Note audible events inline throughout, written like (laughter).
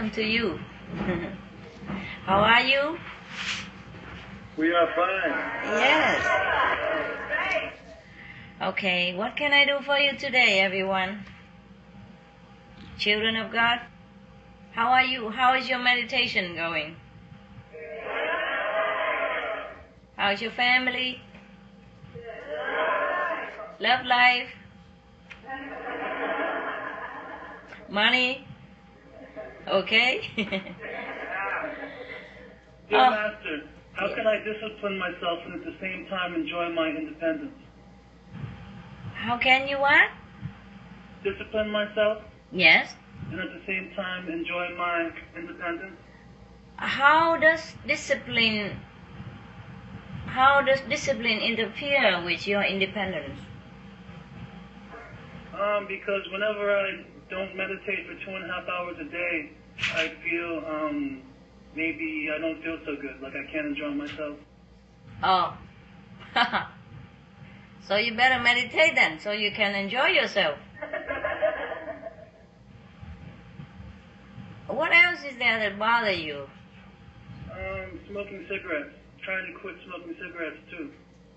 Welcome to you. (laughs) How are you? We are fine. Yes. Okay, what can I do for you today, everyone? Children of God? How are you? How is your meditation going? How's your family? Love life? Money? Okay? (laughs) Dear Oh. Master, how can I discipline myself and at the same time enjoy my independence? How can you what? Discipline myself Yes. and at the same time enjoy my independence? How does discipline how does discipline interfere with your independence? Um, because whenever I don't meditate for two and a half hours a day, I feel um, maybe I don't feel so good, like I can't enjoy myself. Oh. (laughs) so you better meditate then so you can enjoy yourself. (laughs) What else is there that bother you? Um, smoking cigarettes. Trying to quit smoking cigarettes too.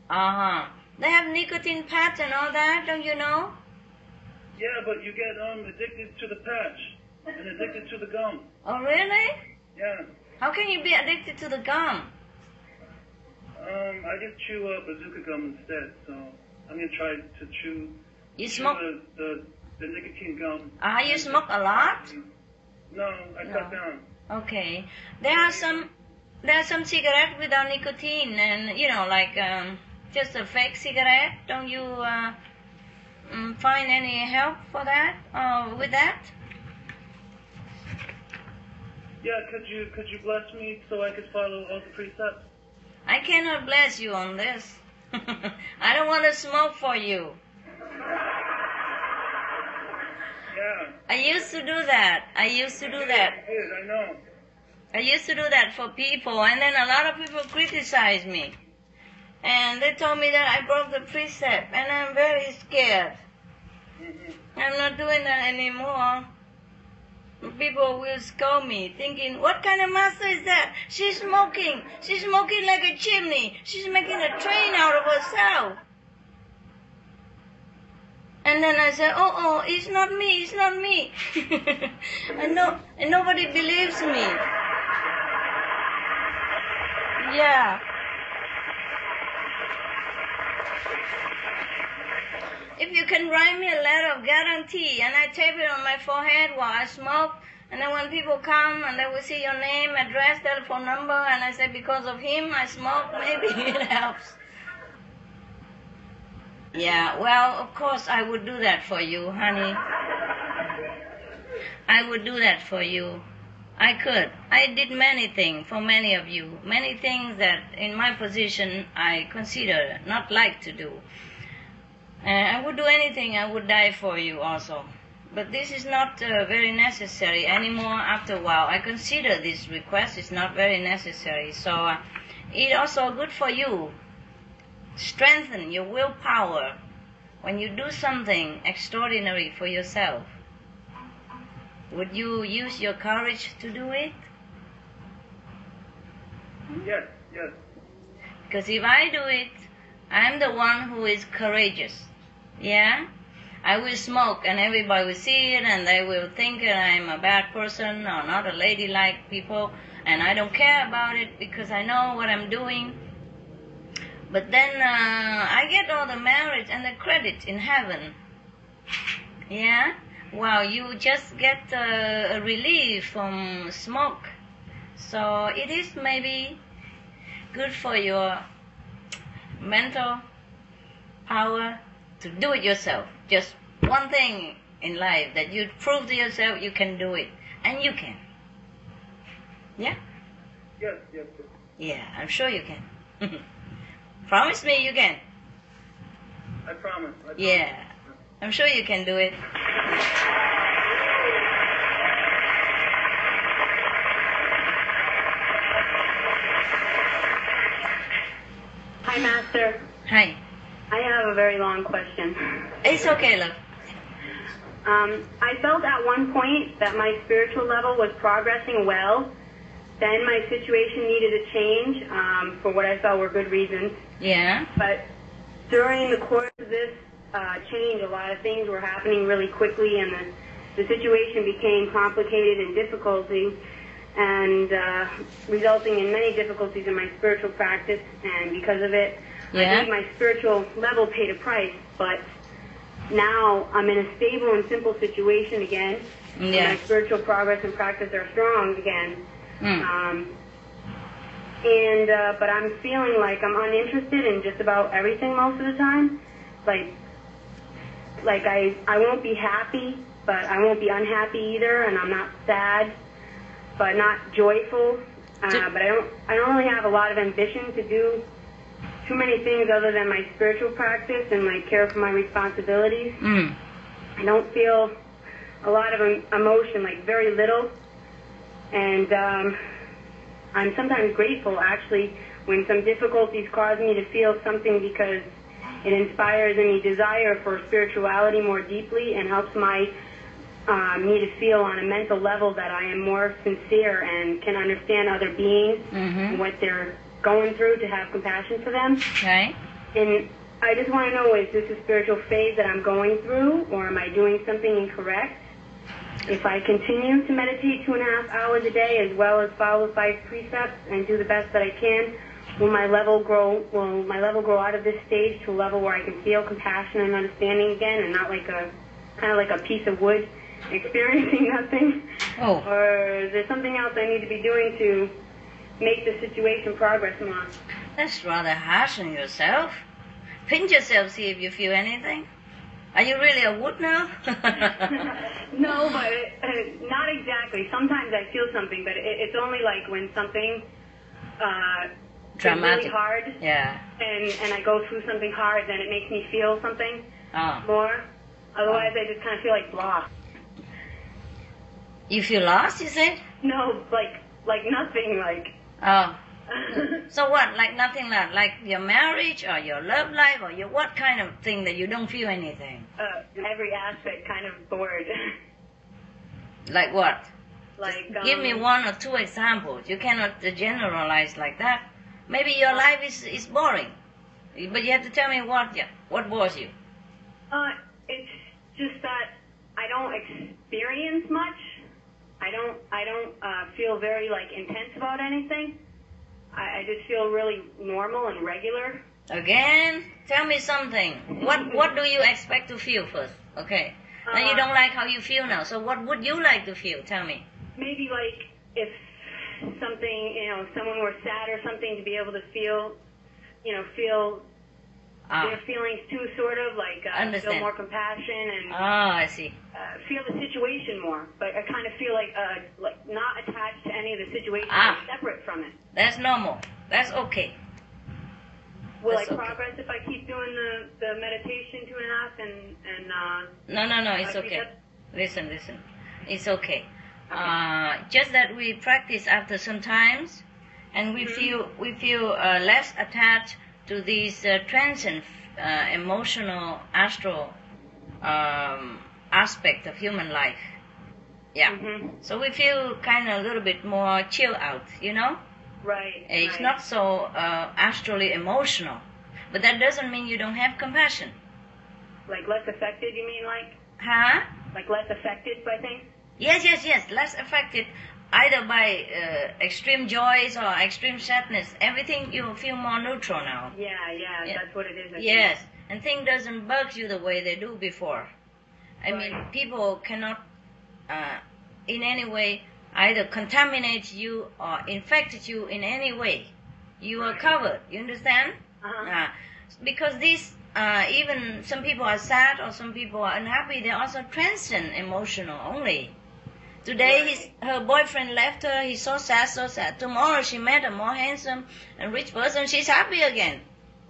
Uh-huh. They have nicotine patch and all that, don't you know? Yeah, but you get um addicted to the patch and addicted to the gum. Oh really? Yeah. How can you be addicted to the gum? Um, I just chew uh, bazooka gum instead, so I'm gonna try to chew, You chew smoke the, the the nicotine gum. Ah, you smoke a lot? No, I cut No. down. Okay. There are some there are some cigarettes without nicotine and you know like um, just a fake cigarette. Don't you uh, mm, find any help for that uh, with that? Yeah, could you could you bless me so I could follow all the precepts? I cannot bless you on this. (laughs) I don't want to smoke for you. Yeah. I used to do that. I used to do that. I did, I know. I used to do that for people, and then a lot of people criticized me. And they told me that I broke the precept, and I'm very scared. hmm I'm not doing that anymore. People will scold me, thinking, what kind of master is that? She's smoking. She's smoking like a chimney. She's making a train out of herself. And then I said, oh, oh, it's not me, it's not me. (laughs) and, no, and nobody believes me. Yeah. If you can write me a letter of guarantee and I tape it on my forehead while I smoke, and then when people come and they will see your name, address, telephone number, and I say because of him I smoke, (laughs) maybe it helps. Yeah, well, of course I would do that for you, honey. I would do that for you. I could. I did many things for many of you. Many things that in my position I consider not like to do. Uh, I would do anything. I would die for you also. But this is not uh, very necessary anymore after a while. I consider this request is not very necessary. So uh, it also good for you. Strengthen your willpower when you do something extraordinary for yourself. Would you use your courage to do it? Yes, yes. Because if I do it, I'm the one who is courageous. Yeah? I will smoke and everybody will see it and they will think that I'm a bad person or not a ladylike people and I don't care about it because I know what I'm doing. But then uh, I get all the merit and the credit in heaven. Yeah? Well, you just get uh, a relief from smoke. So it is maybe good for your mental power to do it yourself. Just one thing in life that you prove to yourself you can do it. And you can. Yeah? Yes, yes, yes. Yeah, I'm sure you can. (laughs) Promise me you can. I promise. I promise. Yeah. I'm sure you can do it. Hi, Master. Hi. I have a very long question. It's okay, love. Um, I felt at one point that my spiritual level was progressing well. Then my situation needed a change um, for what I felt were good reasons. Yeah. But during the course of this uh, change, a lot of things were happening really quickly, and the, the situation became complicated and difficulty, and uh, resulting in many difficulties in my spiritual practice. And because of it, I Yeah. think my spiritual level paid a price. But now I'm in a stable and simple situation again. Yeah. My spiritual progress and practice are strong again. Mm. Um, and uh, but I'm feeling like I'm uninterested in just about everything most of the time. Like, like I I won't be happy, but I won't be unhappy either, and I'm not sad, but not joyful. Uh, but I don't I don't really have a lot of ambition to do too many things other than my spiritual practice and like care for my responsibilities. Mm. I don't feel a lot of emotion, like very little. And um, I'm sometimes grateful, actually, when some difficulties cause me to feel something because it inspires in me desire for spirituality more deeply and helps my uh, me to feel on a mental level that I am more sincere and can understand other beings Mhm. and what they're going through to have compassion for them. Okay. And I just want to know, is this a spiritual phase that I'm going through, or am I doing something incorrect? If I continue to meditate two and a half hours a day, as well as follow five precepts and do the best that I can, will my level grow? Will my level grow out of this stage to a level where I can feel compassion and understanding again, and not like a kind of like a piece of wood (laughs) experiencing nothing? Oh. Or is there something else I need to be doing to make the situation progress more? That's rather harsh on yourself. Pinch yourself, see if you feel anything. Are you really a wood now? (laughs) (laughs) no, but uh, not exactly. Sometimes I feel something, but it, it's only like when something uh, is Dramatic. really hard, yeah. and and I go through something hard, then it makes me feel something Oh. more. Otherwise, I just kind of feel like lost. You feel lost, you said? No, like like nothing. Like Oh. (laughs) So what? Like nothing like like your marriage or your love life or your what kind of thing that you don't feel anything? uh, every aspect kind of bored. (laughs) Like what? like Give me um, one or two examples. You cannot generalize like that. Maybe your life is, is boring, but you have to tell me what yeah, what bores you. Uh, it's just that I don't experience much. I don't. I don't uh, feel very like intense about anything. I, I just feel really normal and regular. Again, tell me something. What what do you expect to feel first? Okay. Now you Uh, don't like how you feel now. So what would you like to feel? Tell me. Maybe like if something, you know, if someone were sad or something, to be able to feel, you know, feel Ah. their feelings too, sort of like uh, feel more compassion and Ah, I see. uh, feel the situation more. But I kind of feel like uh, like not attached to any of the situation, Ah. like separate from it. That's normal. That's okay. Will That's I okay. progress if I keep doing the, the meditation two and a half and and uh, No, no, no. It's okay. forget- Listen, listen. It's okay. Uh, just that we practice after some times, and we Mhm. feel we feel uh, less attached to these uh, transient uh, emotional astral um, aspect of human life. Yeah. mhm. So we feel kind of a little bit more chill out, you know. right? It's right. not so uh, astrally emotional, but that doesn't mean you don't have compassion, like less affected. You mean like huh? like less affected by things? Yes, yes, yes. Less affected either by uh, extreme joys or extreme sadness. Everything you feel more neutral now. Yeah, yeah, Yeah. that's what it is. I think. Yes, and thing doesn't bug you the way they do before. I mean, people cannot, uh, in any way, either contaminate you or infect you in any way. You are covered. You understand? Uh-huh. Uh, because these, uh, even some people are sad or some people are unhappy. They're also transient emotional only. Today, his, her boyfriend left her. He's so sad, so sad. Tomorrow, she met a more handsome and rich person. She's happy again.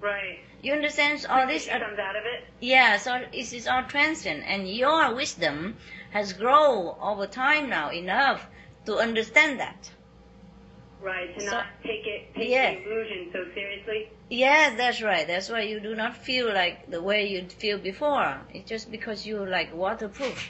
Right. You understand? All this, comes out of it. yeah. So it is all transient, and your wisdom has grown over time now enough to understand that. Right. To So- not take it take Yeah. the illusion so seriously. Yes, that's right. That's why you do not feel like the way you'd feel before. It's just because you're like waterproof.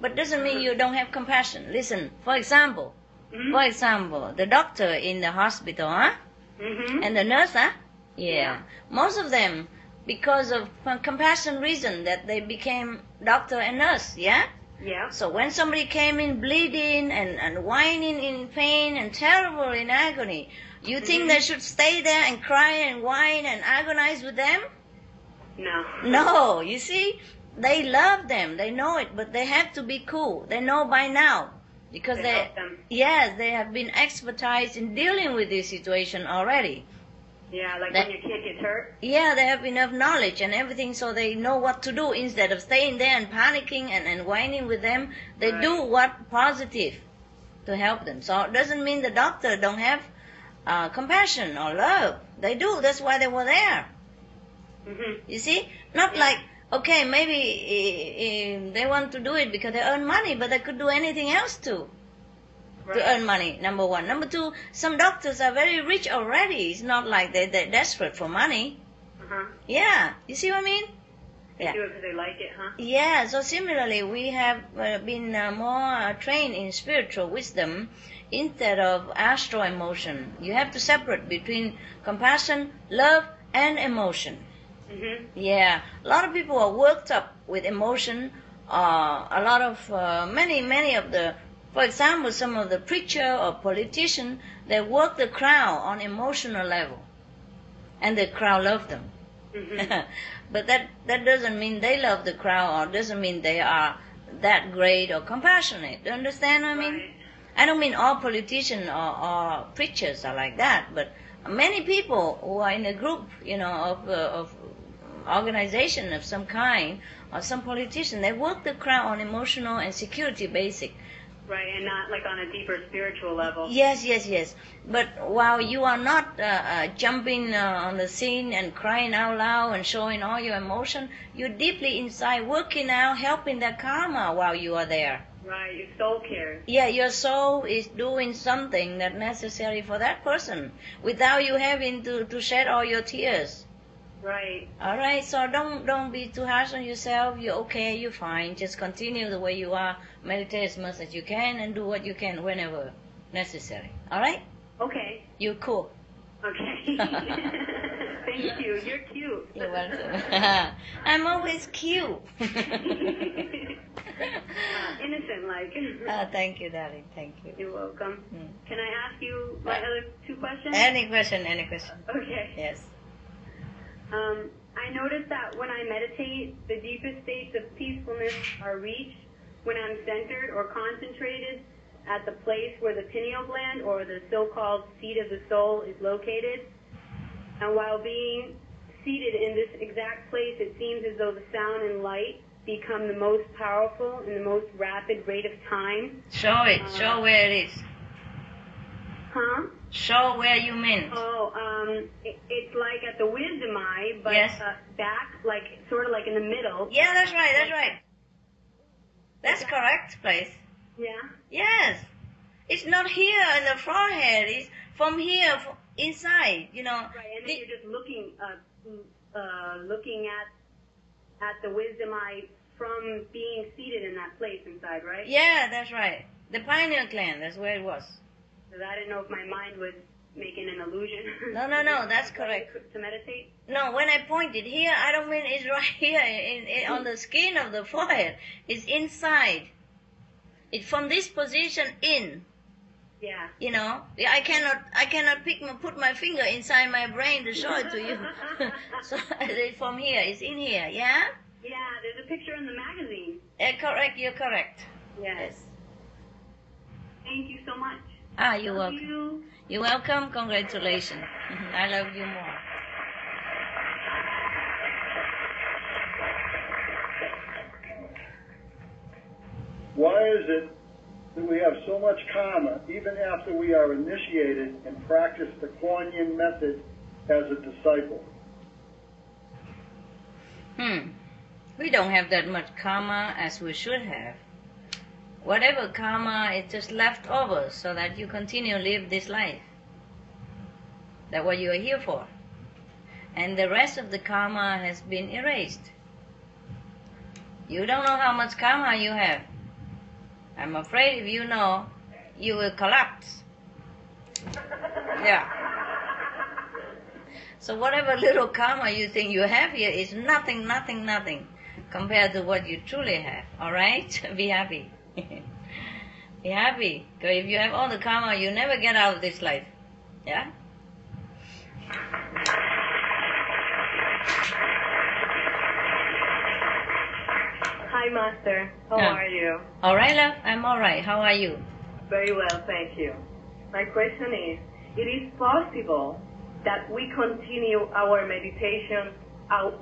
But doesn't mean you don't have compassion. Listen, for example, Mhm. for example, the doctor in the hospital, huh? Mhm. And the nurse, huh? Yeah. Yeah. Most of them, because of compassion reason, that they became doctor and nurse, yeah? yeah. So when somebody came in bleeding and, and whining in pain and terrible in agony, you think Mhm. they should stay there and cry and whine and agonize with them? No. No, (laughs) you see, they love them, they know it, but they have to be cool. They know by now. Because they, them. yes, they have been expertise in dealing with this situation already. Yeah, like That- when your kid gets hurt. Yeah, they have enough knowledge and everything so they know what to do instead of staying there and panicking and, and whining with them. They Right. do what positive to help them. So it doesn't mean the doctor don't have uh, compassion or love. They do. That's why they were there. Mhm. You see? Not Yeah. like, okay, maybe eh, eh, they want to do it because they earn money, but they could do anything else too Right. to earn money, number one. Number two, some doctors are very rich already. It's not like they, they're desperate for money. Uh-huh. Yeah, you see what I mean? They Yeah. do it because they like it, huh? Yeah, so similarly, we have uh, been uh, more uh, trained in spiritual wisdom instead of astral emotion. You have to separate between compassion, love, and emotion. Mhm. Yeah, a lot of people are worked up with emotion. Uh, a lot of uh, many many of the, for example, some of the preacher or politician, they work the crowd on emotional level, and the crowd love them. Mhm. (laughs) but that that doesn't mean they love the crowd or doesn't mean they are that great or compassionate. Do you understand what I mean? Right. I don't mean all politicians or, or preachers are like that, but many people who are in a group, you know, of, uh, of organization of some kind, or some politician, they work the crowd on emotional and security basic. Right, and not like on a deeper spiritual level. Yes, yes, yes. But while you are not uh, uh, jumping uh, on the scene and crying out loud and showing all your emotion, you're deeply inside working out, helping the karma while you are there. Right, your soul cares. Yeah, your soul is doing something that's necessary for that person without you having to, to shed all your tears. Right. All right, so don't don't be too harsh on yourself. You're okay. You're fine. Just continue the way you are. Meditate as much as you can and do what you can whenever necessary. All right, Okay. you're cool. Okay. (laughs) Thank you. You're cute. You're welcome. (laughs) I'm always cute. (laughs) Uh, innocent like. oh, thank you, darling. Thank you. You're welcome. Mm. Can I ask you my other two questions? Any question? Any question? Okay. Yes. Um, I notice that when I meditate, the deepest states of peacefulness are reached when I'm centered or concentrated at the place where the pineal gland or the so-called seat of the soul is located. And while being seated in this exact place, it seems as though the sound and light become the most powerful in the most rapid rate of time. Show it. Show where it is. Huh? Show where you meant. Oh, um, it, it's like at the wisdom eye, but Yes. uh, back, like sort of like in the middle. Yeah, that's right. That's right. That's correct place. Yeah. Yes. It's not here in the forehead. It's from here, f- inside. You know. Right, and then The- you're just looking, uh, uh, looking at at the wisdom eye from being seated in that place inside, right? yeah, that's right. The pineal gland. That's where it was. Because I didn't know if my mind was making an illusion. No, no, no, (laughs) that's correct. To meditate. No, when I pointed here, I don't mean it's (laughs) right here in, in, on the skin of the forehead. It's inside. It's from this position in. Yeah. You know, I cannot, I cannot pick, my, put my finger inside my brain to show it to you. (laughs) so it's from here. It's in here. Yeah. Yeah. There's a picture in the magazine. Uh, correct. You're correct. Yes. Thank you so much. Ah, you're Love welcome. you. You're welcome. Congratulations. (laughs) I love you more. Why is it that we have so much karma even after we are initiated and practice the Kuan Yin method as a disciple? Hmm. We don't have that much karma as we should have. Whatever karma is just left over so that you continue to live this life. That's what you are here for. And the rest of the karma has been erased. You don't know how much karma you have. I'm afraid if you know, you will collapse. Yeah. So whatever little karma you think you have here is nothing, nothing, nothing compared to what you truly have. All right? (laughs) Be happy. (laughs) Be happy. Because if you have all the karma, you never get out of this life. Yeah? Hi, Master. How Yeah. are you? All right, love. I'm all right. How are you? Very well, thank you. My question is, it is possible that we continue our meditation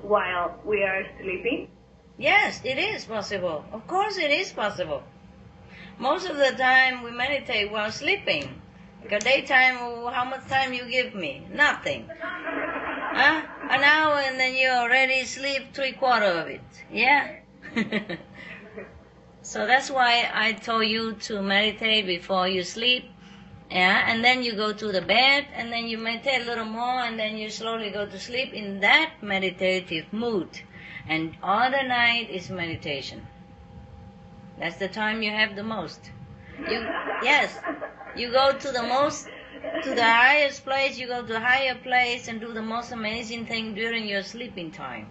while we are sleeping? Yes, it is possible. Of course, it is possible. Most of the time, we meditate while sleeping. Because daytime, how much time you give me? Nothing. Huh? An hour and then you already sleep three quarter of it. Yeah? (laughs) so that's why I told you to meditate before you sleep. Yeah, and then you go to the bed and then you meditate a little more and then you slowly go to sleep in that meditative mood. And all the night is meditation. That's the time you have the most. You yes, you go to the most to the highest place, you go to the higher place and do the most amazing thing during your sleeping time.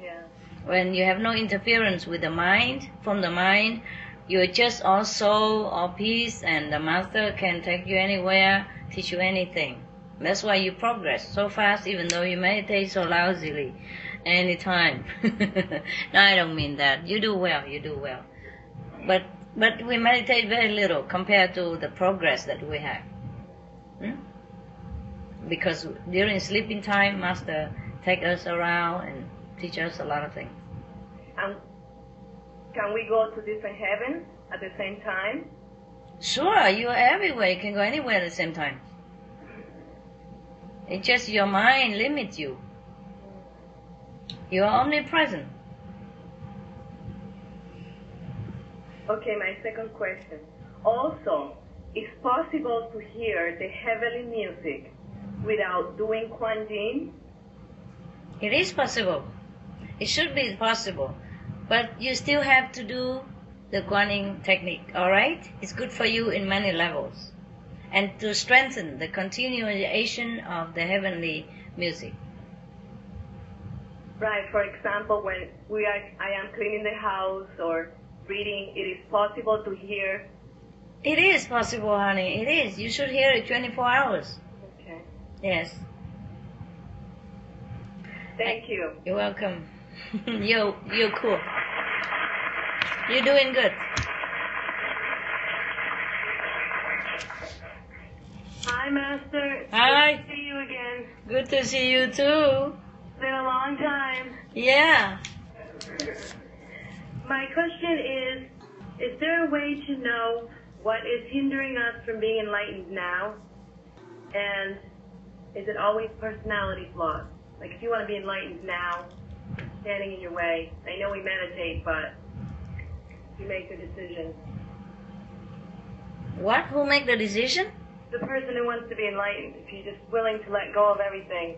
Yeah. When you have no interference with the mind, from the mind, you're just all soul, all peace, and the master can take you anywhere, teach you anything. That's why you progress so fast, even though you meditate so lousily, anytime. (laughs) no, I don't mean that. You do well. You do well. But but we meditate very little compared to the progress that we have. Hmm? Because during sleeping time, master take us around and teach us a lot of things. And can we go to different heavens at the same time? Sure, you are everywhere. You can go anywhere at the same time. It's just your mind limits you. You are omnipresent. Okay, my second question. Also, it's possible to hear the heavenly music without doing Quan Yin? It is possible. It should be possible. But you still have to do the Guanyin technique, alright? It's good for you in many levels. And to strengthen the continuation of the heavenly music. Right. For example, when we are, I am cleaning the house or reading, it is possible to hear. It is possible, honey. It is. You should hear it 24 hours. Okay. Yes. Thank you. You're welcome. (laughs) you you're cool. You're doing good. Hi, Master. Hi. Good to see you again. Good to see you too. It's been a long time. Yeah. My question is, is there a way to know what is hindering us from being enlightened now? And is it always personality flaws? Like if you want to be enlightened now, standing in your way. I know we meditate, but you make the decision. What? Who make the decision? The person who wants to be enlightened, if you're just willing to let go of everything,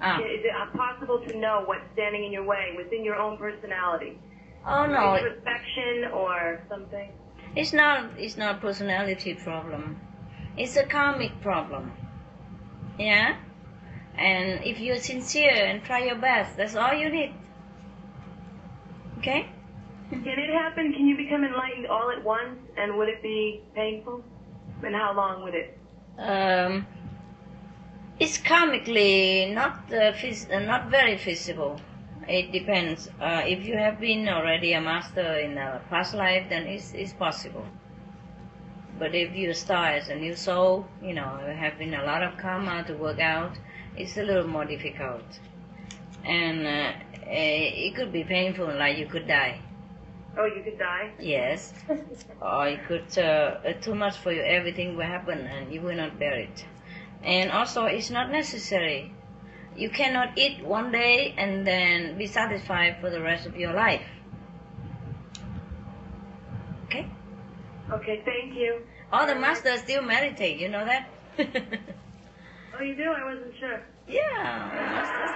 Ah. is it possible to know what's standing in your way within your own personality? Oh no. Introspection or something? It's not it's not a personality problem. It's a karmic problem. Yeah? And if you're sincere and try your best, that's all you need. Okay? Can it happen? Can you become enlightened all at once? And would it be painful? And how long would it? Um, it's karmically not uh, phys- uh, not very feasible. It depends. Uh, if you have been already a master in a past life, then it's, it's possible. But if you start as a new soul, you know, you have been a lot of karma to work out, it's a little more difficult. And uh, eh, it could be painful, like you could die. Oh, you could die? Yes. (laughs) or it could, uh, uh, too much for you, everything will happen and you will not bear it. And also, it's not necessary. You cannot eat one day and then be satisfied for the rest of your life. Okay? Okay, thank you. All the masters still meditate, you know that? (laughs) Oh, you do? I wasn't sure. yeah, masters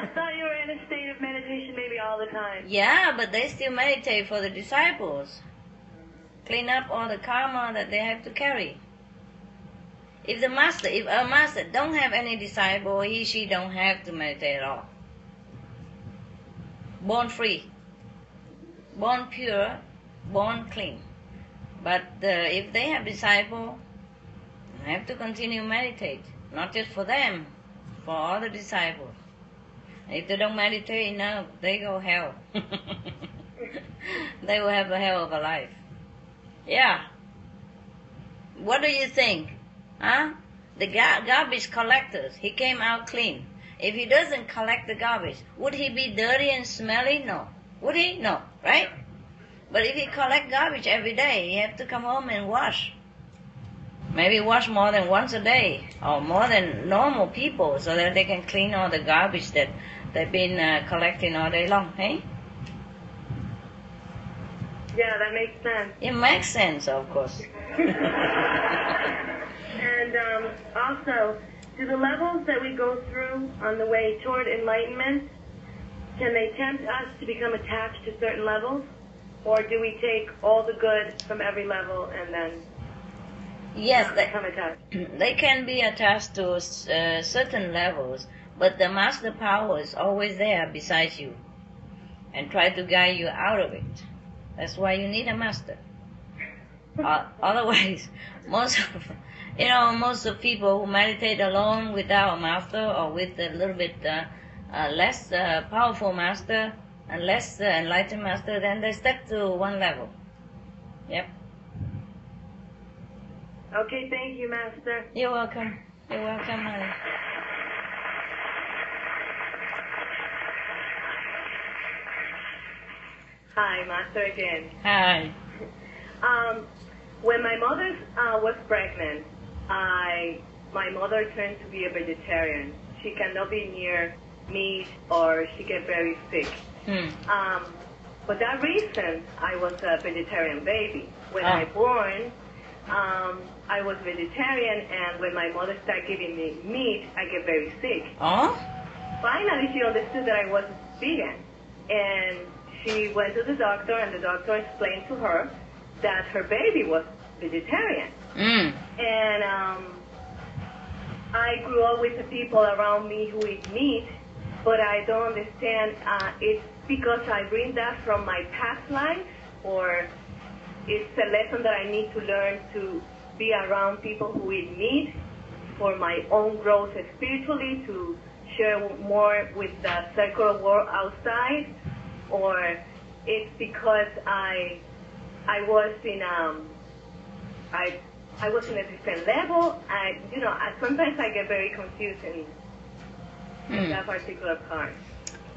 I thought you were in a state of meditation maybe all the time. Yeah, but they still meditate for the disciples. clean up all the karma that they have to carry. If the master, if a master don't have any disciple, he she don't have to meditate at all. Born free, born pure, born clean. But uh, if they have disciple, they have to continue meditate, not just for them, for all the disciples. If they don't meditate enough, they go hell. (laughs) they will have a hell of a life. Yeah. What do you think? Huh? The gar- garbage collectors, he came out clean. If he doesn't collect the garbage, would he be dirty and smelly? No. Would he? No. Right? But if he collect garbage every day, he have to come home and wash. Maybe wash more than once a day, or more than normal people, so that they can clean all the garbage that they've been uh, collecting all day long. Hey? Yeah, that makes sense. It makes sense, of course. (laughs) And um, also, do the levels that we go through on the way toward enlightenment, can they tempt us to become attached to certain levels? Or do we take all the good from every level and then Yes, they, become attached? (clears throat) they can be attached to uh, certain levels, but the master power is always there beside you and try to guide you out of it. That's why you need a master. (laughs) uh, otherwise, (laughs) most of, you know, most of people who meditate alone without a master or with a little bit uh, uh, less uh, powerful master and less uh, enlightened master, then they step to one level. Yep. Okay, thank you, Master. You're welcome. You're welcome, honey. Hi, Master again. Hi. (laughs) Um, when my mother uh, was pregnant, I my mother turned to be a vegetarian. She cannot be near meat or she get very sick. Hmm. Um, for that reason, I was a vegetarian baby. When Ah. I born, um, I was vegetarian, and when my mother started giving me meat, I get very sick. Oh? Finally, she understood that I was vegan, and she went to the doctor, and the doctor explained to her that her baby was vegetarian. Mm. And um, I grew up with the people around me who eat meat, but I don't understand. Uh, it's because I bring that from my past life, or it's a lesson that I need to learn to be around people who eat meat for my own growth spiritually, to share more with the secular world outside, or it's because I I was in um I I was in a different level. I you know I, sometimes I get very confused in Hmm. that particular part.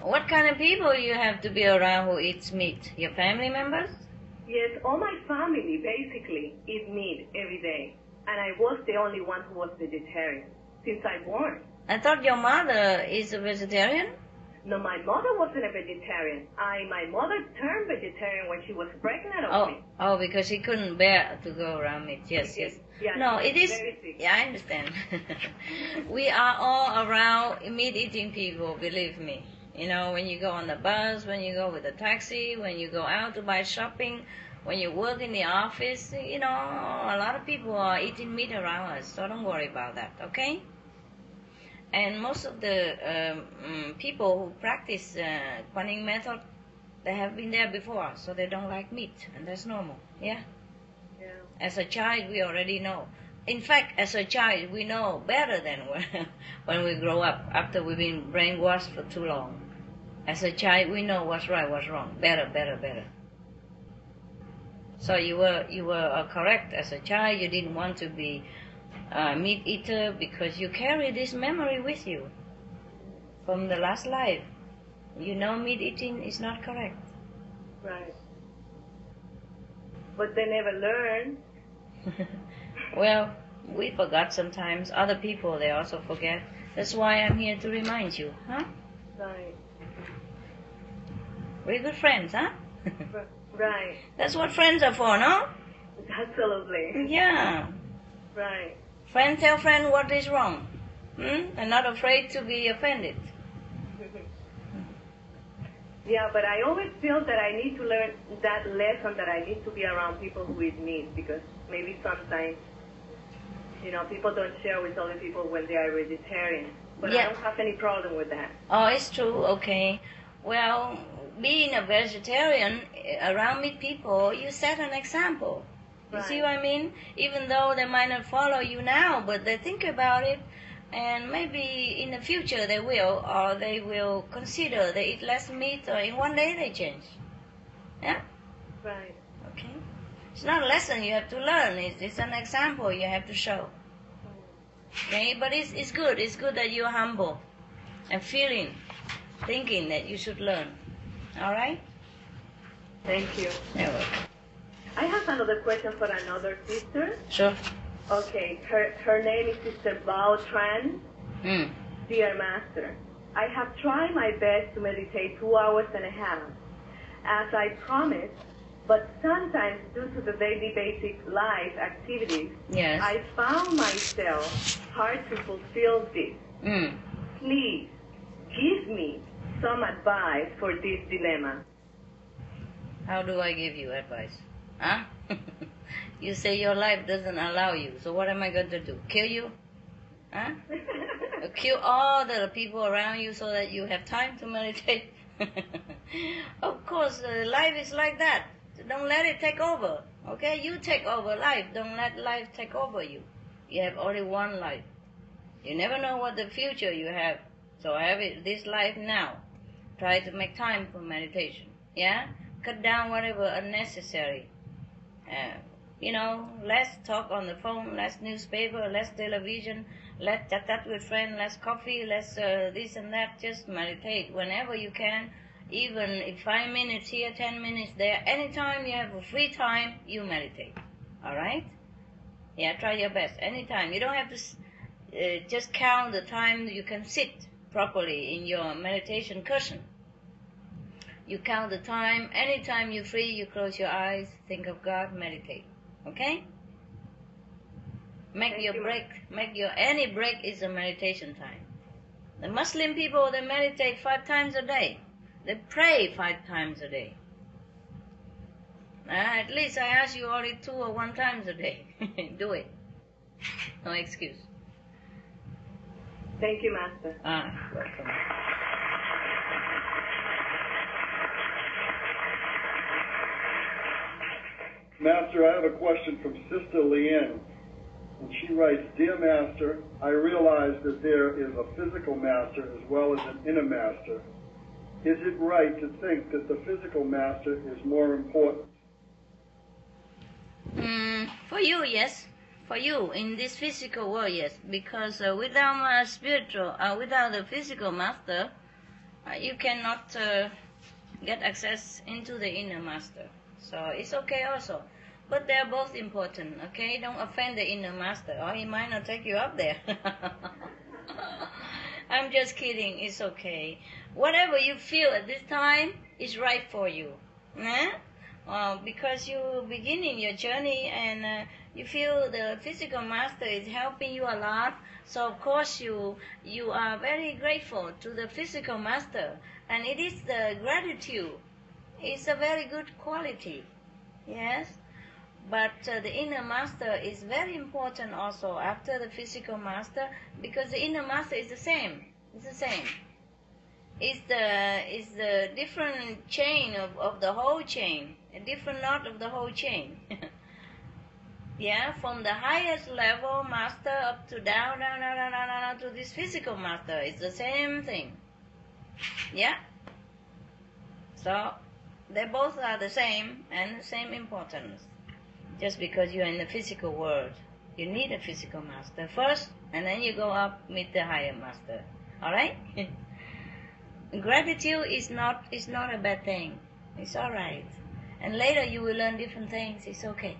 What kind of people you have to be around who eats meat? Your family members? Yes, all my family basically eat meat every day, and I was the only one who was vegetarian since I born. I thought your mother is a vegetarian. No, my mother wasn't a vegetarian. I my mother turned vegetarian when she was pregnant Oh, me. oh, because she couldn't bear to go around meat. Yes, yes. Yeah, No, it is. Yeah, I understand. (laughs) we are all around meat-eating people. Believe me. You know, when you go on the bus, when you go with a taxi, when you go out to buy shopping, when you work in the office, you know, a lot of people are eating meat around us. So don't worry about that. Okay? And most of the um, mm, people who practice uh, Kuan method, they have been there before, so they don't like meat, and that's normal. Yeah. Yeah. As a child, we already know. In fact, as a child, we know better than when, (laughs) when we grow up after we've been brainwashed for too long. As a child, we know what's right, what's wrong. Better, better, better. So you were you were uh, correct as a child. You didn't want to be Uh, a meat eater because you carry this memory with you from the last life. You know meat eating is not correct. Right. But they never learn. (laughs) well, we forgot sometimes. Other people, they also forget. That's why I'm here to remind you, huh? Right. We're good friends, huh? (laughs) Right. That's what friends are for, no? Absolutely. Yeah. Right. Friend tell friend what is wrong. Hmm? And not afraid to be offended. (laughs) Yeah, but I always feel that I need to learn that lesson that I need to be around people who eat meat because maybe sometimes, you know, people don't share with other people when they are vegetarian. But Yeah. I don't have any problem with that. Oh, it's true. Okay. Well, being a vegetarian eh, around meat people, you set an example. You see what I mean? Even though they might not follow you now, but they think about it, and maybe in the future they will, or they will consider they eat less meat, or in one day they change. Yeah. Right. Okay. It's not a lesson you have to learn. It's, it's an example you have to show. Okay, but it's, it's good. It's good that you're humble and feeling, thinking that you should learn. All right? Thank you. You're welcome. I have another question for another sister. Sure. Okay, her, her name is Sister Bao Tran. Mm. Dear Master, I have tried my best to meditate two hours and a half, as I promised, but sometimes due to the daily basic life activities, Yes. I found myself hard to fulfill this. Mm. Please give me some advice for this dilemma. How do I give you advice? Huh? (laughs) you say your life doesn't allow you, so what am I going to do? Kill you? Huh? (laughs) Kill all the people around you so that you have time to meditate? (laughs) of course, uh, life is like that. Don't let it take over. Okay? You take over life. Don't let life take over you. You have only one life. You never know what the future you have. So have it this life now. Try to make time for meditation. Yeah? Cut down whatever unnecessary. Uh, you know, less talk on the phone, less newspaper, less television, less chat chat with friend, less coffee, less uh, this and that. Just meditate whenever you can. Even if five minutes here, ten minutes there, anytime you have a free time, you meditate. All right? Yeah, try your best. Anytime. You don't have to uh, just count the time you can sit properly in your meditation cushion. You count the time. Anytime you're free, you close your eyes, think of God, meditate. Okay? Make Thank your you. break. Make your any break is a meditation time. The Muslim people they meditate five times a day. They pray five times a day. Uh, at least I ask you only two or one times a day. (laughs) Do it. No excuse. Thank you, Master. Ah, welcome. Master, I have a question from Sister Leanne. And she writes, Dear Master, I realize that there is a physical master as well as an inner master. Is it right to think that the physical master is more important? Mm, for you, yes. For you, in this physical world, yes. Because uh, without a spiritual, uh, without the physical master, uh, you cannot uh, get access into the inner master. So it's okay also. But they're both important, okay? Don't offend the inner master, or he might not take you up there. (laughs) I'm just kidding, it's okay. Whatever you feel at this time is right for you. Uh, because you're beginning your journey and uh, you feel the physical master is helping you a lot so of course you you are very grateful to the physical master and it is the gratitude it's a very good quality yes but uh, the inner master is very important also after the physical master because the inner master is the same it's the same is the is the different chain of, of the whole chain, a different knot of the whole chain. (laughs) yeah, from the highest level master up to down, down, down, down, down, down to this physical master. It's the same thing. Yeah. So they both are the same and the same importance. Just because you're in the physical world, you need a physical master first, and then you go up meet the higher master. All right. (laughs) gratitude is not is not a bad thing. It's all right. And later you will learn different things. It's okay.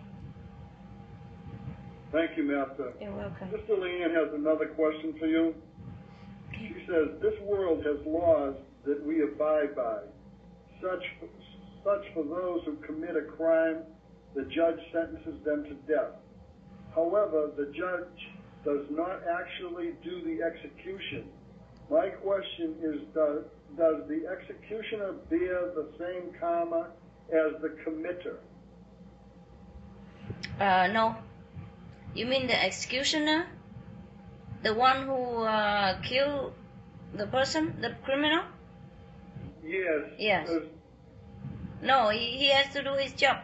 Thank you, Master. You're welcome. Sister Leanne has another question for you. She says, This world has laws that we abide by. Such, such for those who commit a crime, the judge sentences them to death. However, the judge does not actually do the execution, My question is, does, does the executioner bear the same karma as the committer? Uh, no. You mean the executioner? The one who uh, killed the person, the criminal? Yes. Yes. Does- No, he, he has to do his job.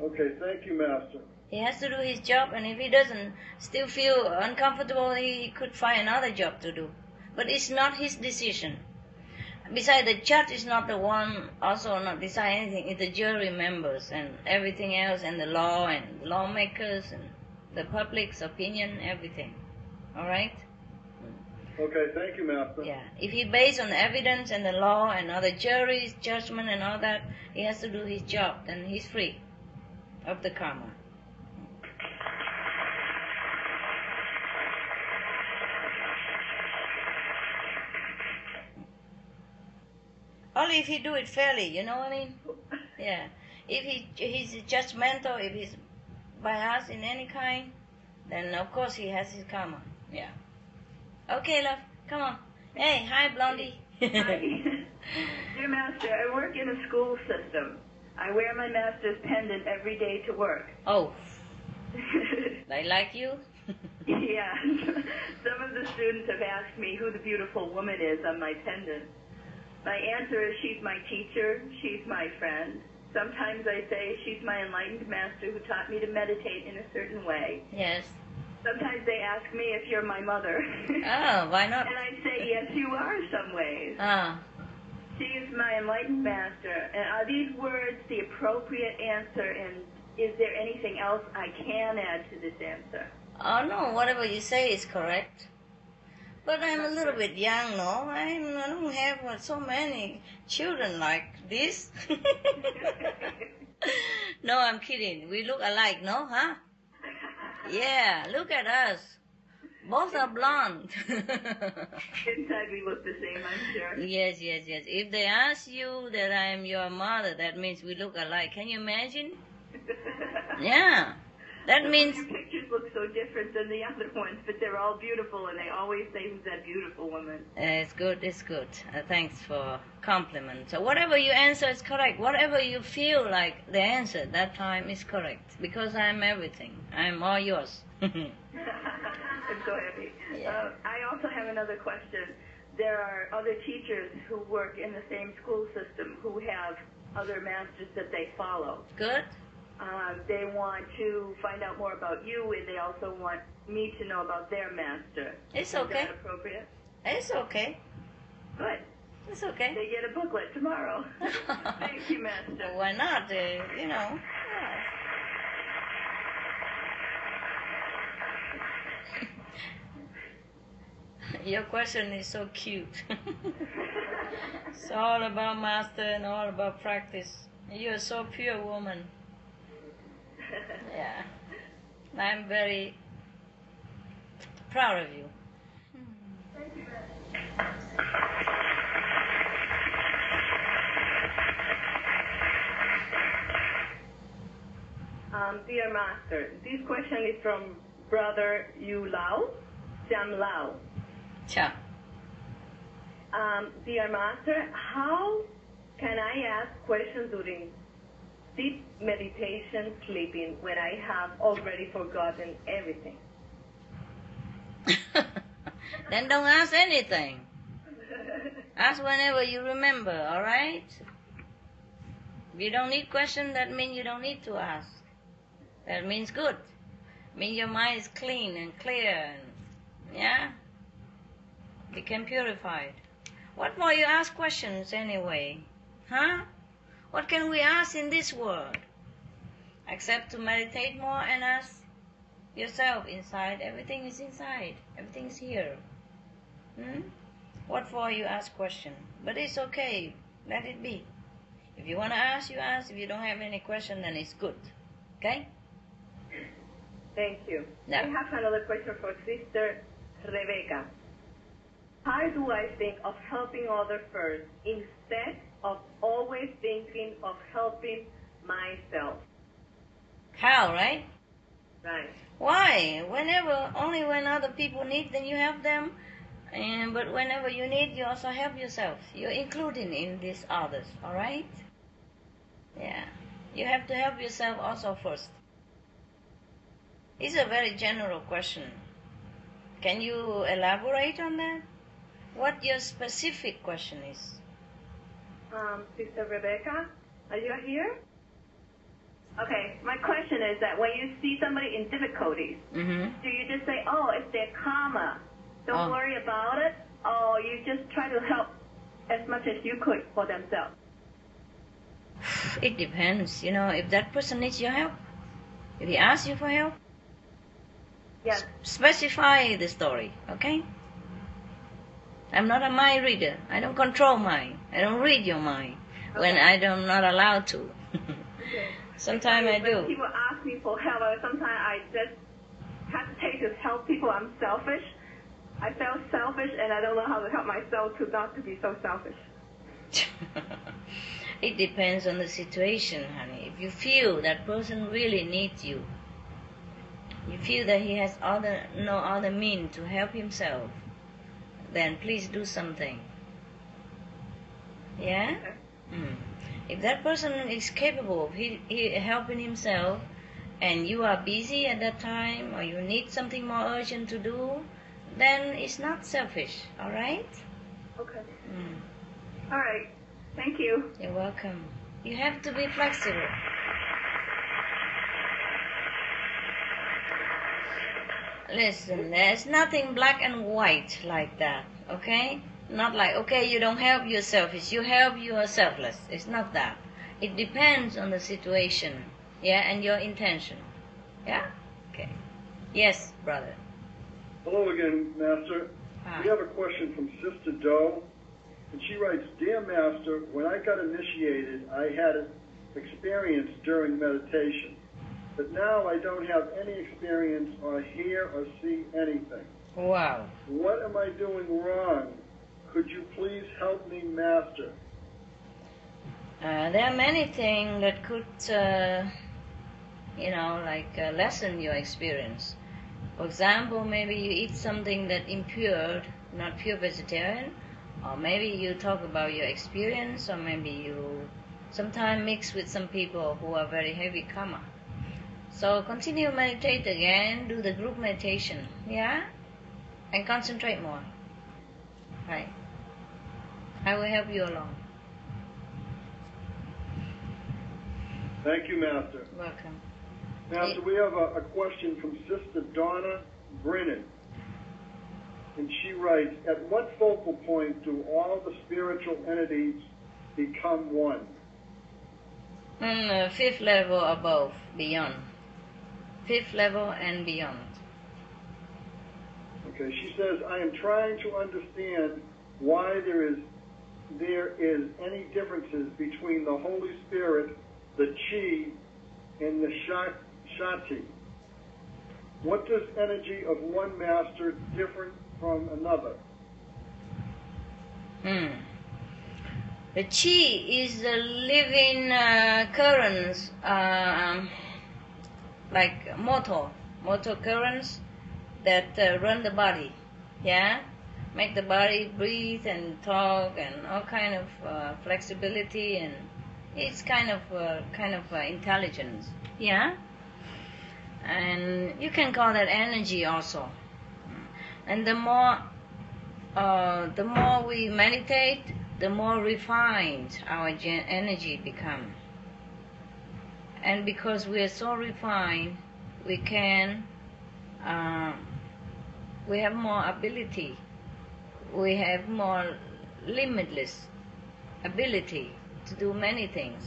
okay, thank you, Master. He has to do his job, and if he doesn't still feel uncomfortable, he, he could find another job to do. But it's not his decision. Besides, the judge is not the one also not decide anything. It's the jury members and everything else, and the law and lawmakers and the public's opinion, everything. All right? Okay, thank you, Master. Yeah. If he based on evidence and the law and other juries' judgment and all that, he has to do his job. Then he's free of the karma. Only if he do it fairly, you know what I mean? (laughs) Yeah. If he he's judgmental, if he's biased in any kind, then of course he has his karma. Yeah. Okay, love. Come on. Hey, hi, Blondie. Hi. (laughs) Dear Master, I work in a school system. I wear my master's pendant every day to work. oh, (laughs) they like you? (laughs) yeah. Some of the students have asked me who the beautiful woman is on my pendant. My answer is she's my teacher, she's my friend. Sometimes I say she's my enlightened master who taught me to meditate in a certain way. yes. Sometimes they ask me if you're my mother. Oh, why not? and I say, yes, you are some ways. Ah, She is my enlightened master. And are these words the appropriate answer? And is there anything else I can add to this answer? oh no, whatever you say is correct. But I'm a little bit young, no? I'm, I don't have so many children like this. (laughs) (laughs) no, I'm kidding. We look alike, no? Huh? Yeah, look at us. Both are blonde. Inside we look the same, I'm sure. yes, yes, yes. If they ask you that I'm your mother, that means we look alike. Can you imagine? (laughs) Yeah. That means (laughs) Your pictures look so different than the other ones, but they're all beautiful, and they always say, "Who's that beautiful woman?" Uh, it's good, it's good. Uh, thanks for compliment. So whatever you answer is correct. Whatever you feel like the answer that time is correct. Because I'm everything. I'm all yours. (laughs) (laughs) I'm so happy. Yeah. Uh, I also have another question. There are other teachers who work in the same school system who have other masters that they follow. good? Um, they want to find out more about you, and they also want me to know about their master. It's Is okay. that appropriate? It's okay. Good. It's okay. They get a booklet tomorrow. (laughs) Thank you, Master. Why not? Uh, you know. yeah. Your question is so cute. (laughs) it's all about master and all about practice. You're so pure woman. Yeah. I'm very proud of you. Thank you. Um, dear Master, this question is from Brother Yu Lao, Xiang Lao. Ciao. Um, dear Master, how can I ask questions during deep meditation sleeping when I have already forgotten everything? (laughs) then don't ask anything. Ask whenever you remember, alright? If you don't need question, that means you don't need to ask. That means good. means your mind is clean and clear and yeah? Became purified. What more you ask questions anyway? Huh? What can we ask in this world? Except to meditate more and ask yourself inside. Everything is inside. Everything is here. Hmm? What for you ask question? But it's okay. Let it be. If you want to ask, you ask. If you don't have any question, then it's good. Okay? Thank you. Yeah. I have another question for Sister Rebecca. How do I think of helping others first instead of always thinking of helping myself? How, right? Right. Why? Whenever, only when other people need, then you help them. And but whenever you need, you also help yourself. You're including in these others. All right? Yeah. You have to help yourself also first. It's a very general question. Can you elaborate on that? What your specific question is? Um, Sister Rebecca, are you here? Okay, my question is that when you see somebody in difficulties, Mm-hmm. do you just say, oh, it's their karma, don't Oh. worry about it, or you just try to help as much as you could for themselves? (sighs) It depends. You know, if that person needs your help, if he asks you for help, Yes. specify the story, okay? I'm not a mind reader. I don't control mind. I don't read your mind when I am not allowed to. (laughs) Sometimes I When do. people ask me for help, sometimes I just hesitate to help people. I'm selfish. I feel selfish, and I don't know how to help myself to not to be so selfish. (laughs) it depends on the situation, honey. If you feel that person really needs you, you feel that he has other no other mean to help himself, then please do something. Yeah? Mm. If that person is capable of he, he helping himself and you are busy at that time or you need something more urgent to do, then it's not selfish, alright? Okay. Mm. All right. Thank you. You're welcome. You have to be flexible. Listen, there's nothing black and white like that, okay? Not like, okay, you don't help, you're selfish. You help, you are selfless. It's not that. It depends on the situation, yeah, and your intention. Yeah? Okay. Yes, brother. Hello again, Master. Hi. We have a question from Sister Doe, and she writes, Dear Master, when I got initiated, I had an experience during meditation, but now I don't have any experience or hear or see anything. Wow. What am I doing wrong? Could you please help me, Master? Uh, there are many things that could, uh, you know, like uh, lessen your experience. For example, maybe you eat something that impure, not pure vegetarian, or maybe you talk about your experience, or maybe you sometimes mix with some people who are very heavy karma. So continue meditate again, do the group meditation, yeah, and concentrate more. Right. I will help you along. Thank you, Master. Welcome. Master, we have a, a question from Sister Donna Brennan. And she writes, At what focal point do all the spiritual entities become one? Mm, fifth level above, beyond. Fifth level and beyond. Okay, she says, I am trying to understand why there is there is any differences between the Holy Spirit, the Chi, and the Sha- Shakti. What does energy of one master different from another? Hmm. The chi is the living uh, currents, uh, like motor, motor currents that uh, run the body. Yeah, make the body breathe and talk and all kind of uh, flexibility and it's kind of uh, kind of uh, intelligence. Yeah, and you can call that energy also. And the more uh, the more we meditate, the more refined our energy become. And because we are so refined, we can, uh, we have more ability, we have more limitless ability to do many things.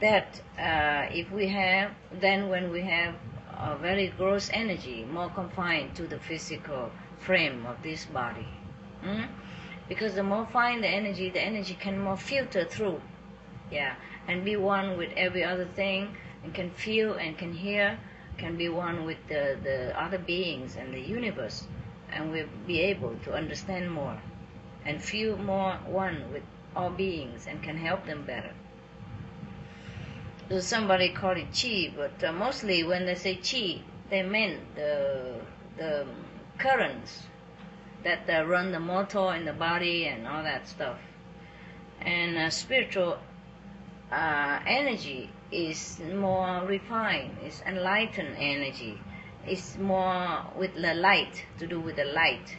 That uh, if we have, then when we have a very gross energy, more confined to the physical frame of this body. Mm? Because the more fine the energy, the energy can more filter through. Yeah. And be one with every other thing and can feel and can hear, can be one with the, the other beings and the universe. And we'll be able to understand more and feel more one with all beings and can help them better. So somebody called it chi, but uh, mostly when they say chi, they meant the the currents that uh, run the motor in the body and all that stuff. And uh, spiritual uh, energy is more refined, it's enlightened energy. It's more with the light, to do with the light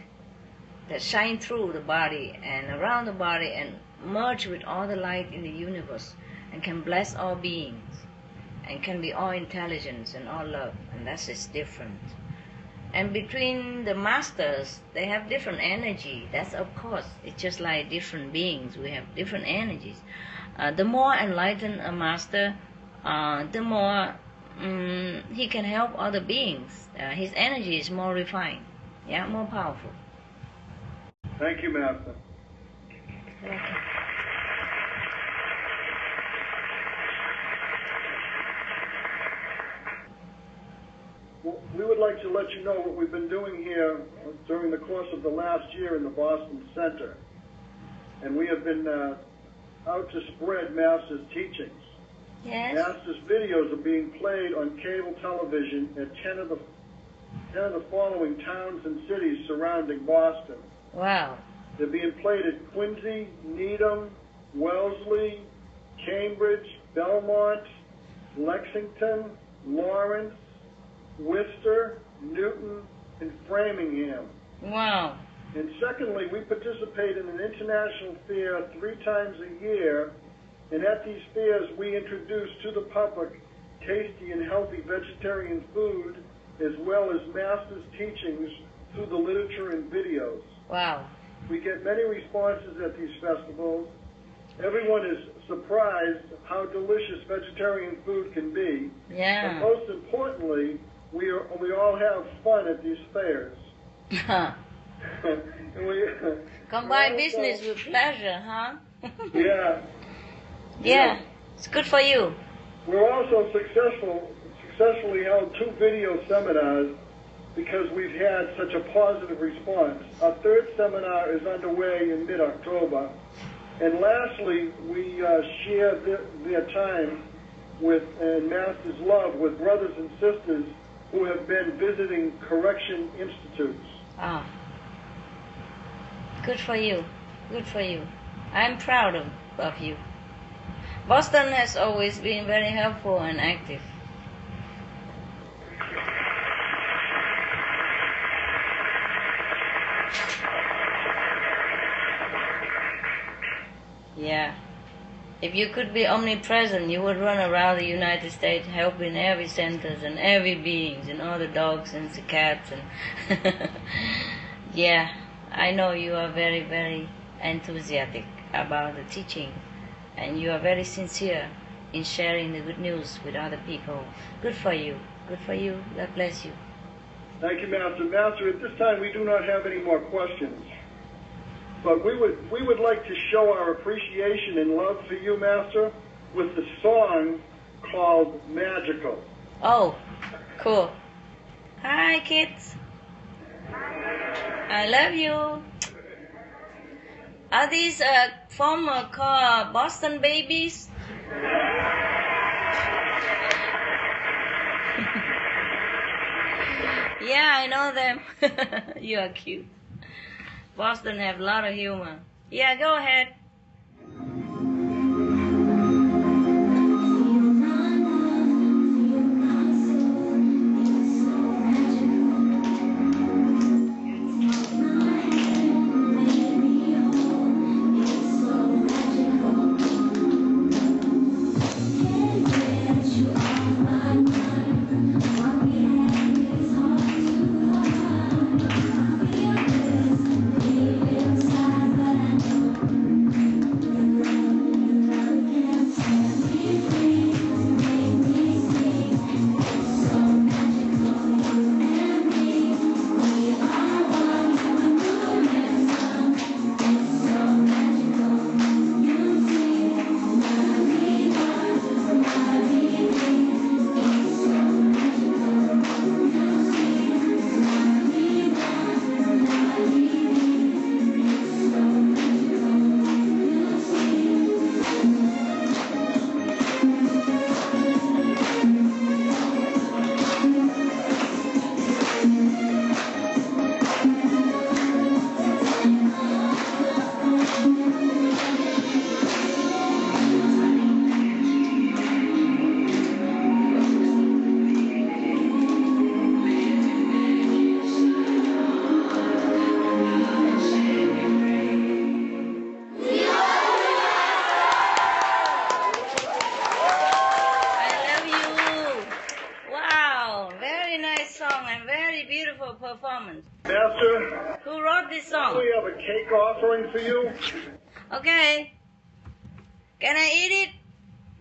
that shine through the body and around the body and merge with all the light in the universe and can bless all beings and can be all intelligence and all love and that's just different. And between the masters they have different energy. That's of course it's just like different beings. We have different energies uh, the more enlightened a master uh, the more um, he can help other beings uh, his energy is more refined yeah more powerful Thank you, Master. Well, we would like to let you know what we've been doing here during the course of the last year in the Boston Center. And we have been out to spread Master's teachings. yes Master's videos are being played on cable television at 10 of the 10 of the following towns and cities surrounding Boston. wow They're being played at Quincy, Needham, Wellesley, Cambridge, Belmont, Lexington, Lawrence, Worcester, Newton, and Framingham. wow secondly, we participate in an international fair three times a year, and at these fairs we introduce to the public tasty and healthy vegetarian food, as well as master's teachings through the literature and videos. wow We get many responses at these festivals. Everyone is surprised how delicious vegetarian food can be. And yeah most importantly, we, are, we all have fun at these fairs. (laughs) (laughs) Combine business with pleasure, huh? (laughs) Yeah. yeah, it's good for you. We're also successful, successfully held two video seminars because we've had such a positive response. Our third seminar is underway in mid-October. And lastly, we uh, share their, their time with and Master's love with brothers and sisters who have been visiting correction institutes. Ah, good for you. Good for you. I'm proud of, of you. Boston has always been very helpful and active. Yeah. If you could be omnipresent, you would run around the United States helping every centers and every beings and all the dogs and the cats and (laughs) yeah, I know you are very, very enthusiastic about the teaching and you are very sincere in sharing the good news with other people. Good for you. Good for you. God bless you. Thank you, Master. Master, at this time we do not have any more questions. But we would we would like to show our appreciation and love for you, Master, with the song called Magical. Oh, cool. Hi, kids. I love you. Are these uh, former called Boston babies? (laughs) yeah, I know them. (laughs) you are cute. Boston have a lot of humor. Yeah, go ahead. Okay. Can I eat it?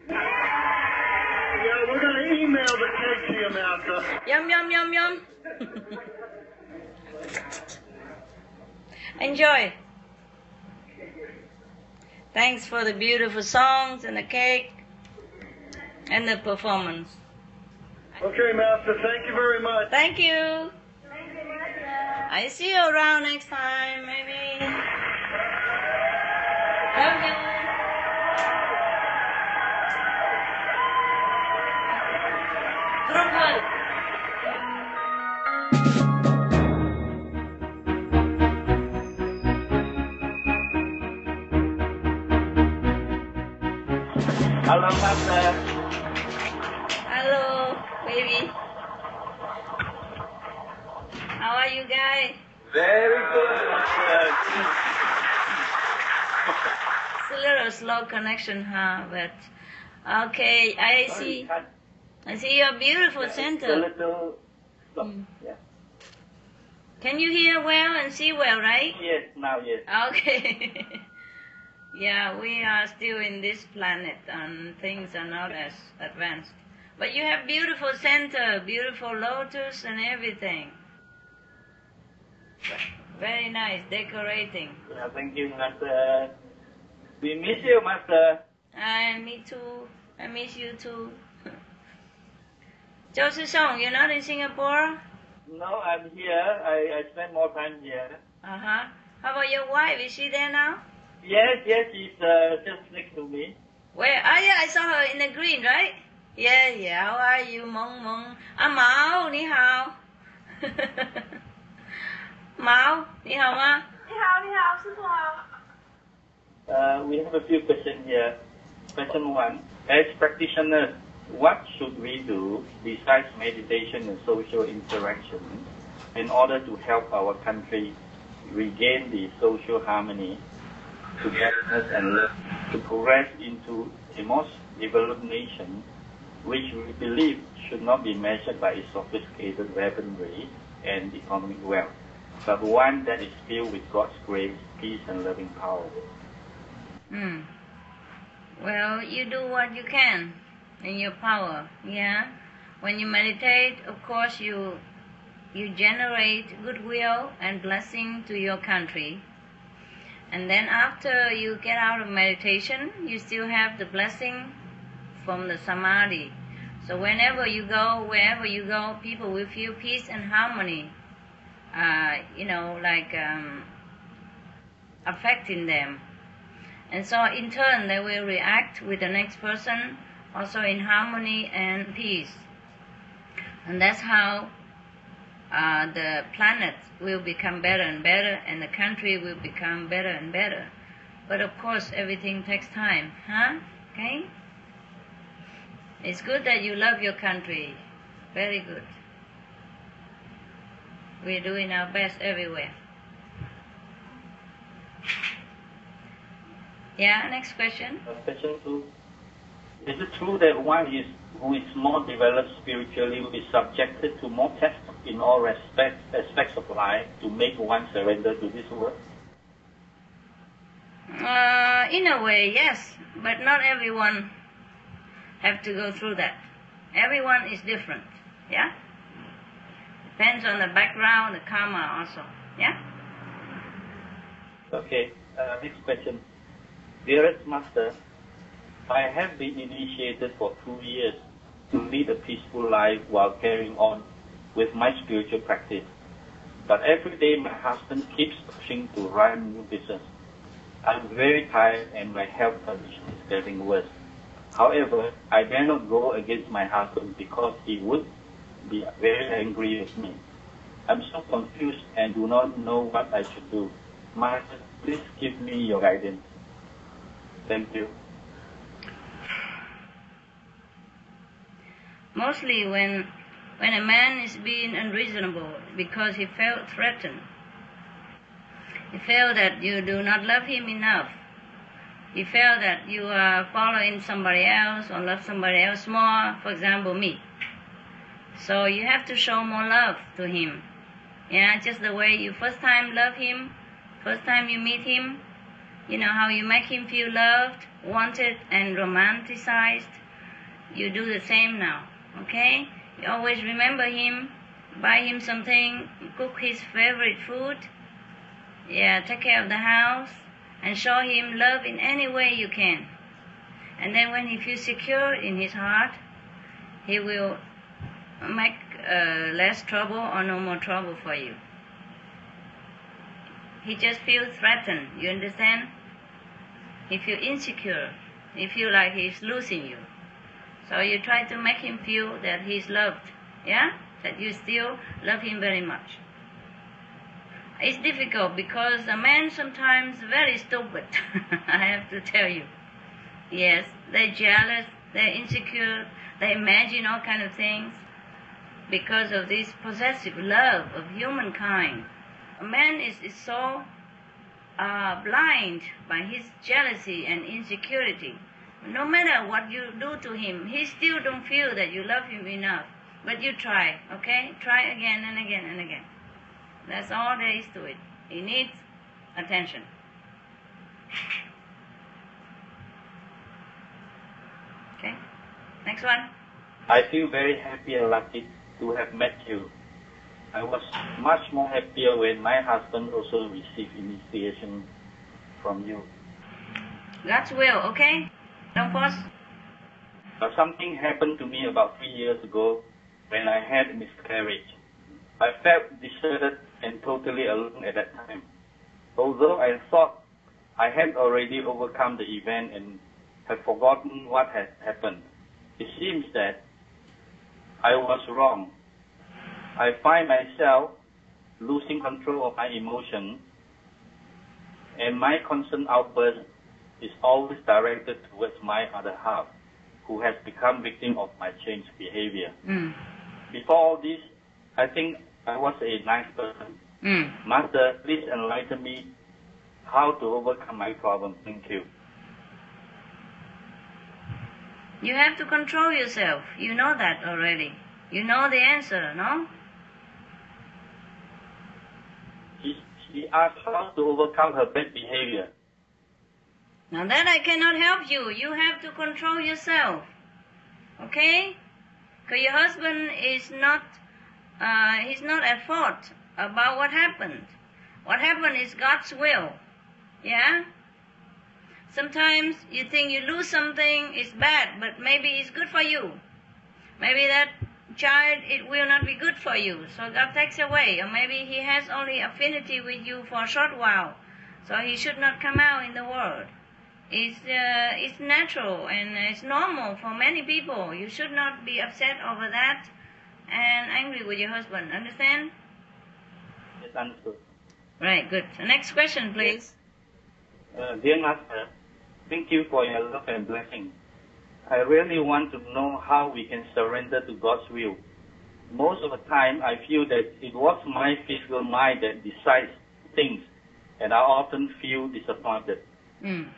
Yeah, we're to email the cake to you, Master. Yum yum yum yum. Enjoy. Thanks for the beautiful songs and the cake and the performance. Okay, Master, thank you very much. Thank you. I see you around next time, maybe. Love you. Group one. Hello, Master. Hello, baby. How are you guys? Very good, Master. It's a little slow connection, huh? But okay, I see. I see your beautiful a center. little. Mm. Yeah. Can you hear well and see well, right? Yes, now yes. Okay. (laughs) yeah, we are still in this planet and things are not as advanced. But you have beautiful center, beautiful lotus and everything. Very nice, decorating. Yeah, thank you, Master. We miss you, Master. And me too. I miss you too. (laughs) Joseph Song, you're not in Singapore? No, I'm here. I, I spend more time here. Uh huh. How about your wife? Is she there now? Yes, yes, she's uh, just next to me. Where? Ah, yeah, I saw her in the green, right? Yeah, yeah. How are you, Mong Mong? Ah, Mao, 你好。(laughs) Mao, 你好吗？ uh, we have a few questions here. Question one. As practitioners, what should we do besides meditation and social interaction in order to help our country regain the social harmony, togetherness and love to progress into a most developed nation which we believe should not be measured by its sophisticated weaponry and economic wealth, but one that is filled with God's grace, peace and loving power. Hmm. Well, you do what you can in your power. Yeah. When you meditate, of course, you you generate goodwill and blessing to your country. And then after you get out of meditation, you still have the blessing from the samadhi. So whenever you go, wherever you go, people will feel peace and harmony. Uh, you know, like um, affecting them. And so in turn, they will react with the next person also in harmony and peace. And that's how uh, the planet will become better and better, and the country will become better and better. But of course, everything takes time, huh? Okay? It's good that you love your country. Very good. We're doing our best everywhere. Yeah, next question. Uh, Question two. Is it true that one is who is more developed spiritually will be subjected to more tests in all respects, aspects of life to make one surrender to this world? Uh, in a way, yes, but not everyone have to go through that. Everyone is different, yeah. Depends on the background, the karma also, yeah. Okay, uh, next question. Dearest Master, I have been initiated for two years to lead a peaceful life while carrying on with my spiritual practice. But every day my husband keeps pushing to run new business. I'm very tired and my health condition is getting worse. However, I dare not go against my husband because he would be very angry with me. I'm so confused and do not know what I should do. Master, please give me your guidance. Thank you. Mostly when when a man is being unreasonable because he felt threatened. He felt that you do not love him enough. He felt that you are following somebody else or love somebody else more, for example, me. So you have to show more love to him Yeah, just the way you first time love him, first time you meet him, you know how you make him feel loved, wanted, and romanticized. You do the same now, okay? You always remember him, buy him something, cook his favorite food, yeah, take care of the house, and show him love in any way you can. And then when he feels secure in his heart, he will make uh, less trouble or no more trouble for you. He just feels threatened, you understand? He feels insecure. He feels like he's losing you. So you try to make him feel that he's loved, yeah? That you still love him very much. It's difficult because a man sometimes very stupid, (laughs) I have to tell you. Yes, they're jealous, they're insecure, they imagine all kind of things because of this possessive love of humankind. Man is, is so uh, blind by his jealousy and insecurity. No matter what you do to him, he still don't feel that you love him enough. But you try, okay? Try again and again and again. That's all there is to it. He needs attention. Okay? Next one. I feel very happy and lucky to have met you. I was much more happier when my husband also received initiation from you. God's will, okay? Don't pause. But something happened to me about three years ago when I had a miscarriage. I felt deserted and totally alone at that time. Although I thought I had already overcome the event and had forgotten what had happened, it seems that I was wrong. I find myself losing control of my emotion, and my constant outburst is always directed towards my other half, who has become victim of my changed behavior. Mm. Before all this, I think I was a nice person. Mm. Master, please enlighten me how to overcome my problem. Thank you. You have to control yourself. You know that already. You know the answer, no? She asked how to overcome her bad behavior. Now that I cannot help you. You have to control yourself. Okay? Because your husband is not, uh, he's not at fault about what happened. What happened is God's will. Yeah? Sometimes you think you lose something, it's bad, but maybe it's good for you. Maybe that child, it will not be good for you, so God takes away. Or maybe he has only affinity with you for a short while, so he should not come out in the world. It's, uh, it's natural and it's normal for many people. You should not be upset over that and angry with your husband. Understand? Yes, understood. Right, good. The next question, please. Uh, dear Master, thank you for your love and blessing. I really want to know how we can surrender to God's will. Most of the time, I feel that it was my physical mind that decides things, and I often feel disappointed. Mm.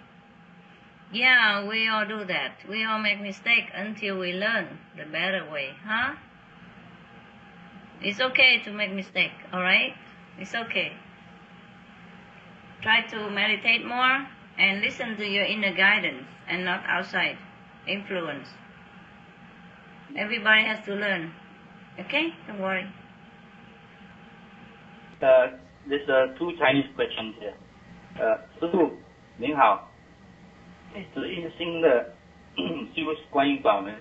Yeah, we all do that. We all make mistake until we learn the better way, huh? It's okay to make mistake, alright? It's okay. Try to meditate more and listen to your inner guidance and not outside influence. Everybody has to learn. Okay? Don't worry. Uh, there's uh, two Chinese question here. 呃，师傅您好，一直一心的修观音法门，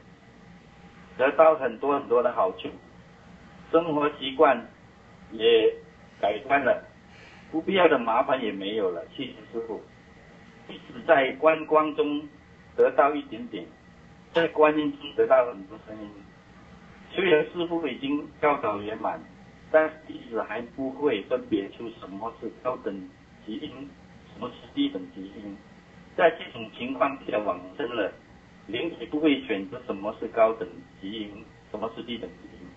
得到很多很多的好处，生活习惯也改善了，不必要的麻烦也没有了。谢谢师傅，一直在观光中得到一点点，在观音中得到很多声音。虽然师傅已经教导圆满，但弟子还不会分别出什么是高等级音，什么是低等级音。在这种情况下往生了，灵体不会选择什么是高等级音，什么是低等级音，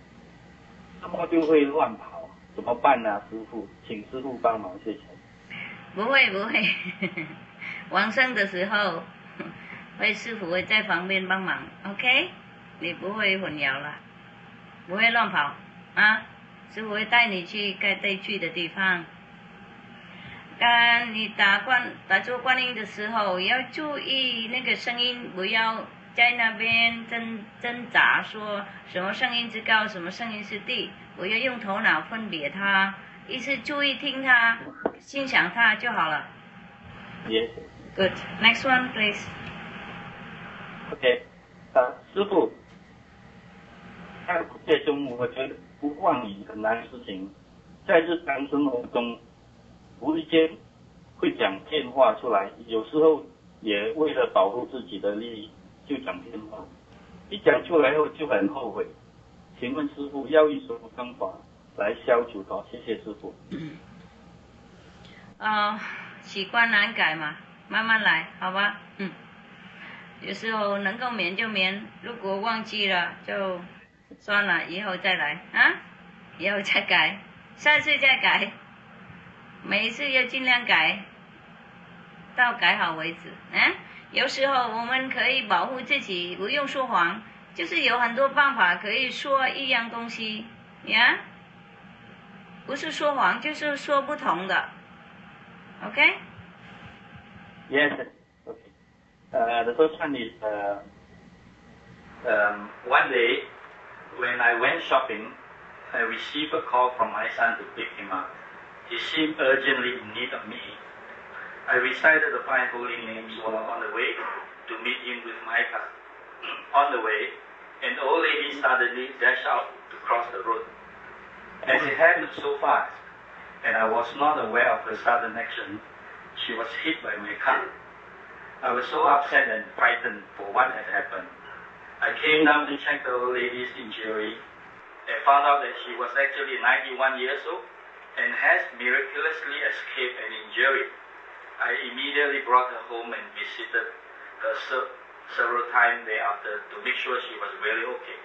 那么就会乱跑，怎么办呢？师傅，请师傅帮忙，谢谢。不会不会，(laughs) 往生的时候，会师傅会在旁边帮忙，OK？你不会混淆了，不会乱跑啊。师傅会带你去该带去的地方。当你打观打坐观音的时候，要注意那个声音，不要在那边挣挣扎，说什么声音是高，什么声音是低，不要用头脑分别它，一是注意听它，欣赏它就好了。Yes. Good. Next one, please. OK，呃，师傅，在世界中，我觉得不妄语很难的事情，在日常生活中，无意间会讲骗话出来，有时候也为了保护自己的利益就讲骗话，一讲出来后就很后悔。请问师傅要用什么方法来消除它？谢谢师傅。啊、习惯难改嘛，慢慢来，好吧？嗯，有时候能够免就免，如果忘记了就算了，以后再来啊，以后再改，下次再改，每一次要尽量改，到改好为止。啊，有时候我们可以保护自己，不用说谎，就是有很多办法可以说一样东西呀。不是说谎，就是说不同的。Okay? Uh, the first one is uh, um, one day when I went shopping, I received a call from my son to pick him up. He seemed urgently in need of me. I recited the five holy names while on the way to meet him with my car. (clears throat) on the way, an old lady suddenly dashed out to cross the road. As it happened so fast, and I was not aware of her sudden action, she was hit by my car. I was so upset and frightened for what had happened. I came down to check the old lady's injury and found out that she was actually 91 years old and has miraculously escaped an injury. I immediately brought her home and visited her se- several times thereafter to make sure she was really okay.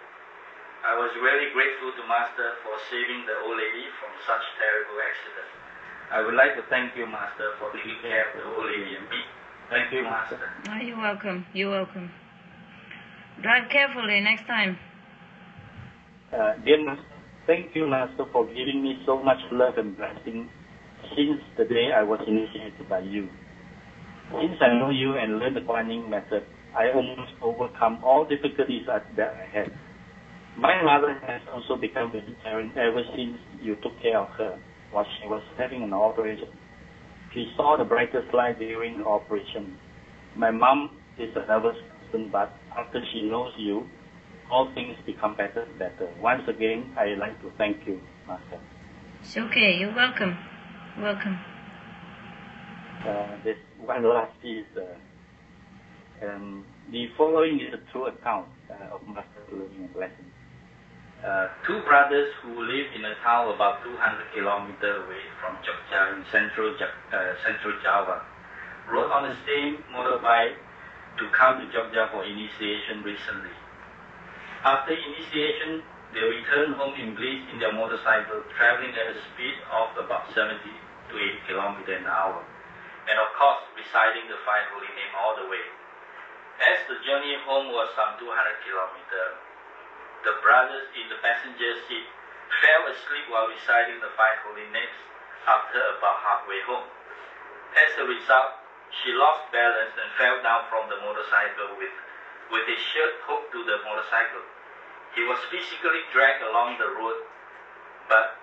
I was really grateful to Master for saving the old lady from such terrible accident. I would like to thank you, Master, for taking care of the old lady and me. Thank you, Master. Oh, you're welcome. You're welcome. Drive carefully next time. Uh, dear Master, thank you, Master, for giving me so much love and blessing since the day I was initiated by you. Since I know you and learned the Yin method, I almost overcome all difficulties that that I had. My mother has also become vegetarian ever since you took care of her while she was having an operation. She saw the brightest light during the operation. My mom is a nervous person, but after she knows you, all things become better and better. Once again, I like to thank you, Master. It's okay. You're welcome. Welcome. Uh, this one last piece. Uh, um, the following is a true account uh, of Master Learning and Blessing. Uh, two brothers who live in a town about 200 kilometers away from Jogja in central, uh, central Java rode on the same motorbike to come to Jogja for initiation recently. After initiation, they returned home in bliss in their motorcycle, traveling at a speed of about 70 to 80 kilometers an hour, and of course, reciting the five holy name all the way. As the journey home was some 200 kilometers, the brothers in the passenger seat fell asleep while reciting the five holy names after about halfway home. As a result, she lost balance and fell down from the motorcycle with, with his shirt hooked to the motorcycle. He was physically dragged along the road, but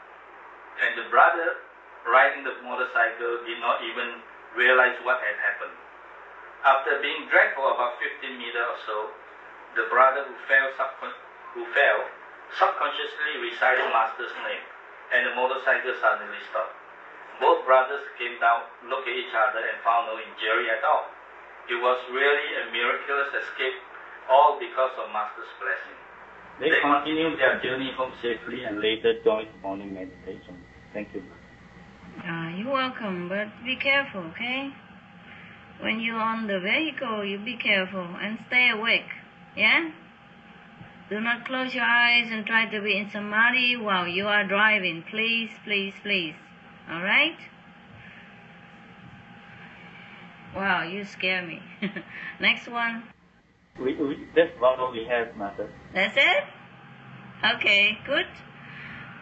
and the brother riding the motorcycle did not even realize what had happened. After being dragged for about 15 meters or so, the brother who fell, subcon- who fell subconsciously recited Master's name, and the motorcycle suddenly stopped. Both brothers came down, looked at each other, and found no injury at all. It was really a miraculous escape, all because of Master's blessing. They continued their journey home safely and later joined morning meditation. Thank you. Ah, you're welcome, but be careful, okay? When you're on the vehicle, you be careful and stay awake, yeah? Do not close your eyes and try to be in samadhi while you are driving. Please, please, please. All right? Wow, you scare me. (laughs) Next one. We, we, that's all we have, Master. That's it? Okay, good.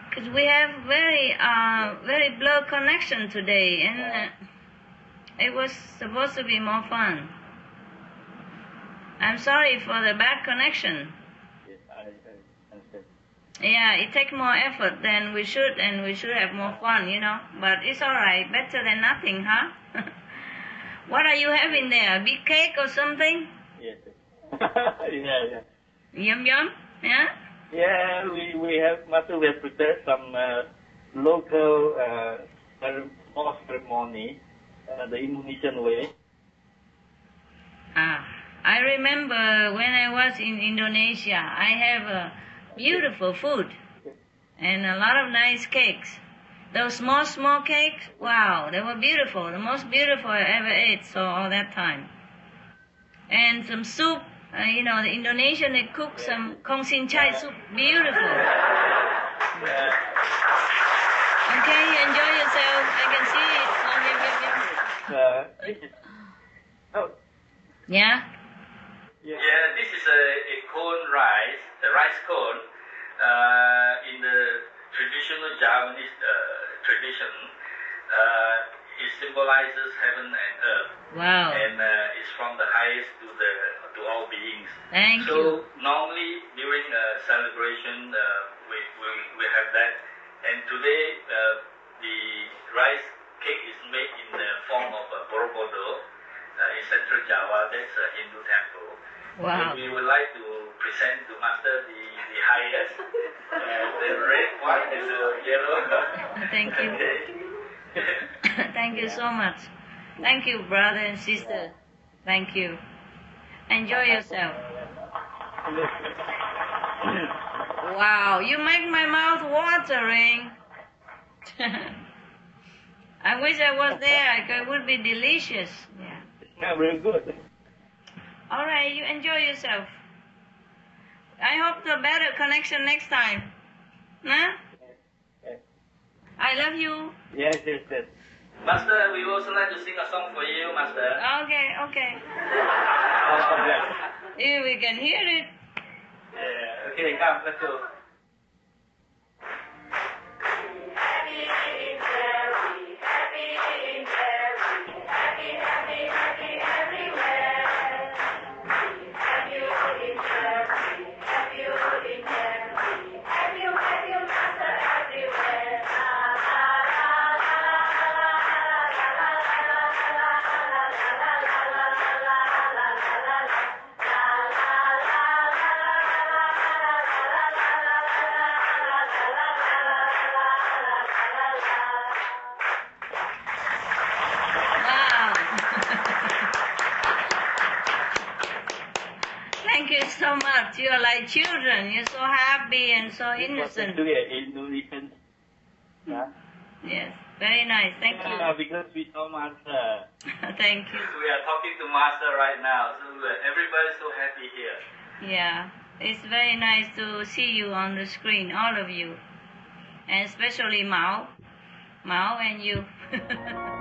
Because we have very, uh, very blurred connection today, and uh, it was supposed to be more fun. I'm sorry for the bad connection. Yes, I, I understand. Yeah, it takes more effort than we should, and we should have more fun, you know. But it's all right, better than nothing, huh? (laughs) what are you having there? A big cake or something? Yes. (laughs) yeah, yeah. Yum yum? Yeah. Yeah, we, we have, Master, we have prepared some uh, local uh, ceremony, uh, the Indonesian way. Ah, I remember when I was in Indonesia, I have uh, beautiful food and a lot of nice cakes. Those small, small cakes, wow, they were beautiful. The most beautiful I ever ate, so all that time. And some soup, uh, you know, the Indonesian, they cook some kong sin chai soup, beautiful. Okay, you enjoy yourself. I can see it. Oh, Yeah? Yeah. Yeah, this is a, a cone rice, a rice cone. Uh, in the traditional Javanese uh, tradition, uh, it symbolizes heaven and earth, Wow. and uh, it's from the highest to the to all beings. Thank so you. normally during a celebration, uh, we, we we have that, and today uh, the rice cake is made in the form of a Borobudur uh, in central Java. That's a Hindu temple. Wow. We would like to present to Master the, the highest, uh, the red one and the yellow. (laughs) Thank you. (laughs) Thank you so much. Thank you, brother and sister. Thank you. Enjoy yourself. Wow, you make my mouth watering. (laughs) I wish I was there. It would be delicious. Yeah. Yeah, very good. All right, you enjoy yourself. I hope the better connection next time. Huh? I love you. Yes, yes, yes. Master, we also like to sing a song for you, Master. Okay, okay. If we can hear it. Yeah, okay, come, let's go. Much. You are like children. You're so happy and so innocent. Do it Indonesian. Yeah. Yes, very nice. Thank Yeah, you. because we know Master. (laughs) Thank you. We are talking to Master right now, so uh, everybody's so happy here. Yeah, it's very nice to see you on the screen, all of you, and especially Mao, Mao and you. (laughs)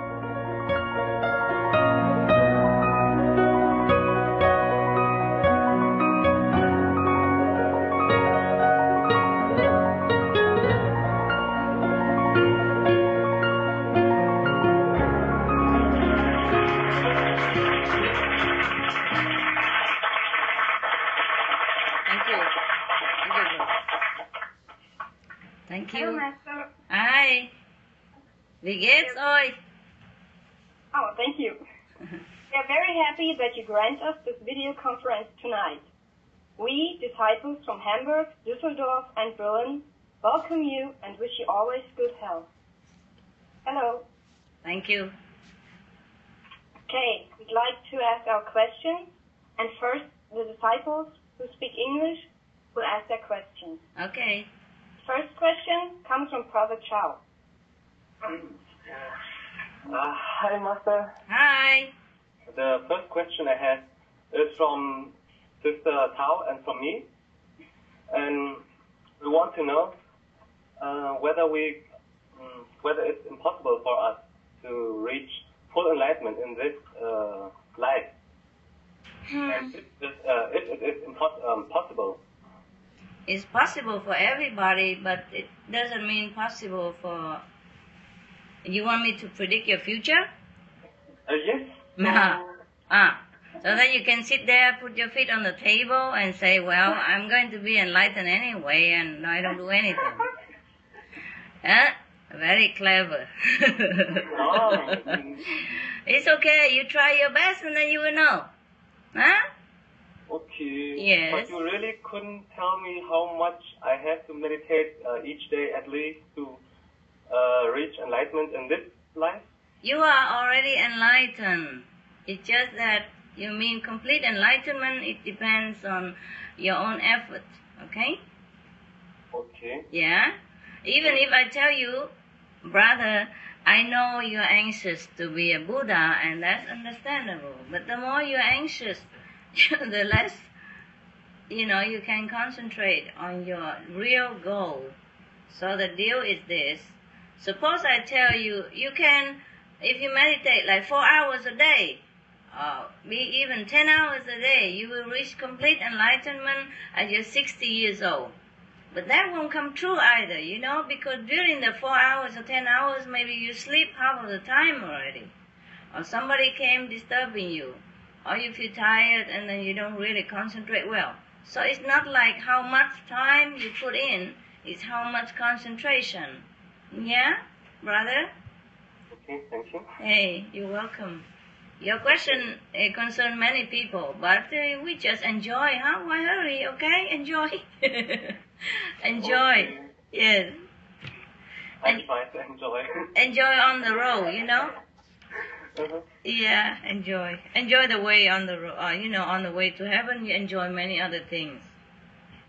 that you grant us this video conference tonight. We, disciples from Hamburg, Düsseldorf, and Berlin, welcome you and wish you always good health. Hello. Thank you. Okay, we'd like to ask our questions, and first, the disciples who speak English will ask their questions. Okay. First question comes from Prophet Chow. Uh, hi, Master. Hi. The first question I have is from Sister Tao and from me. And we want to know uh, whether we, um, whether it's impossible for us to reach full enlightenment in this uh, life. And if, this, uh, if it is impos- um, possible, It's possible for everybody, but it doesn't mean possible for. You want me to predict your future? Uh, yes. Ah, ah. So then you can sit there, put your feet on the table, and say, "Well, I'm going to be enlightened anyway, and I don't do anything." Huh? (laughs) Very clever. Oh. (laughs) it's okay. You try your best, and then you will know. Huh? Okay. Yes. But you really couldn't tell me how much I have to meditate uh, each day at least to uh, reach enlightenment in this life? You are already enlightened. It's just that you mean complete enlightenment. It depends on your own effort. Okay? Okay. Yeah? Even if I tell you, brother, I know you're anxious to be a Buddha, and that's understandable. But the more you're anxious, (laughs) the less, you know, you can concentrate on your real goal. So the deal is this. Suppose I tell you, you can, if you meditate like four hours a day, uh, be even 10 hours a day, you will reach complete enlightenment at you're 60 years old. But that won't come true either, you know, because during the four hours or ten hours, maybe you sleep half of the time already. Or somebody came disturbing you. Or you feel tired and then you don't really concentrate well. So it's not like how much time you put in, it's how much concentration. Yeah, brother? Okay, thank you. Hey, you're welcome. Your question uh, concerns many people, but uh, we just enjoy, huh? Why hurry, okay? (laughs) Enjoy. enjoy. Okay. Yes. I And- try to (laughs) enjoy. Enjoy on the road, you know? Mhm. Yeah, enjoy. Enjoy the way on the road, uh, you know, on the way to heaven, you enjoy many other things.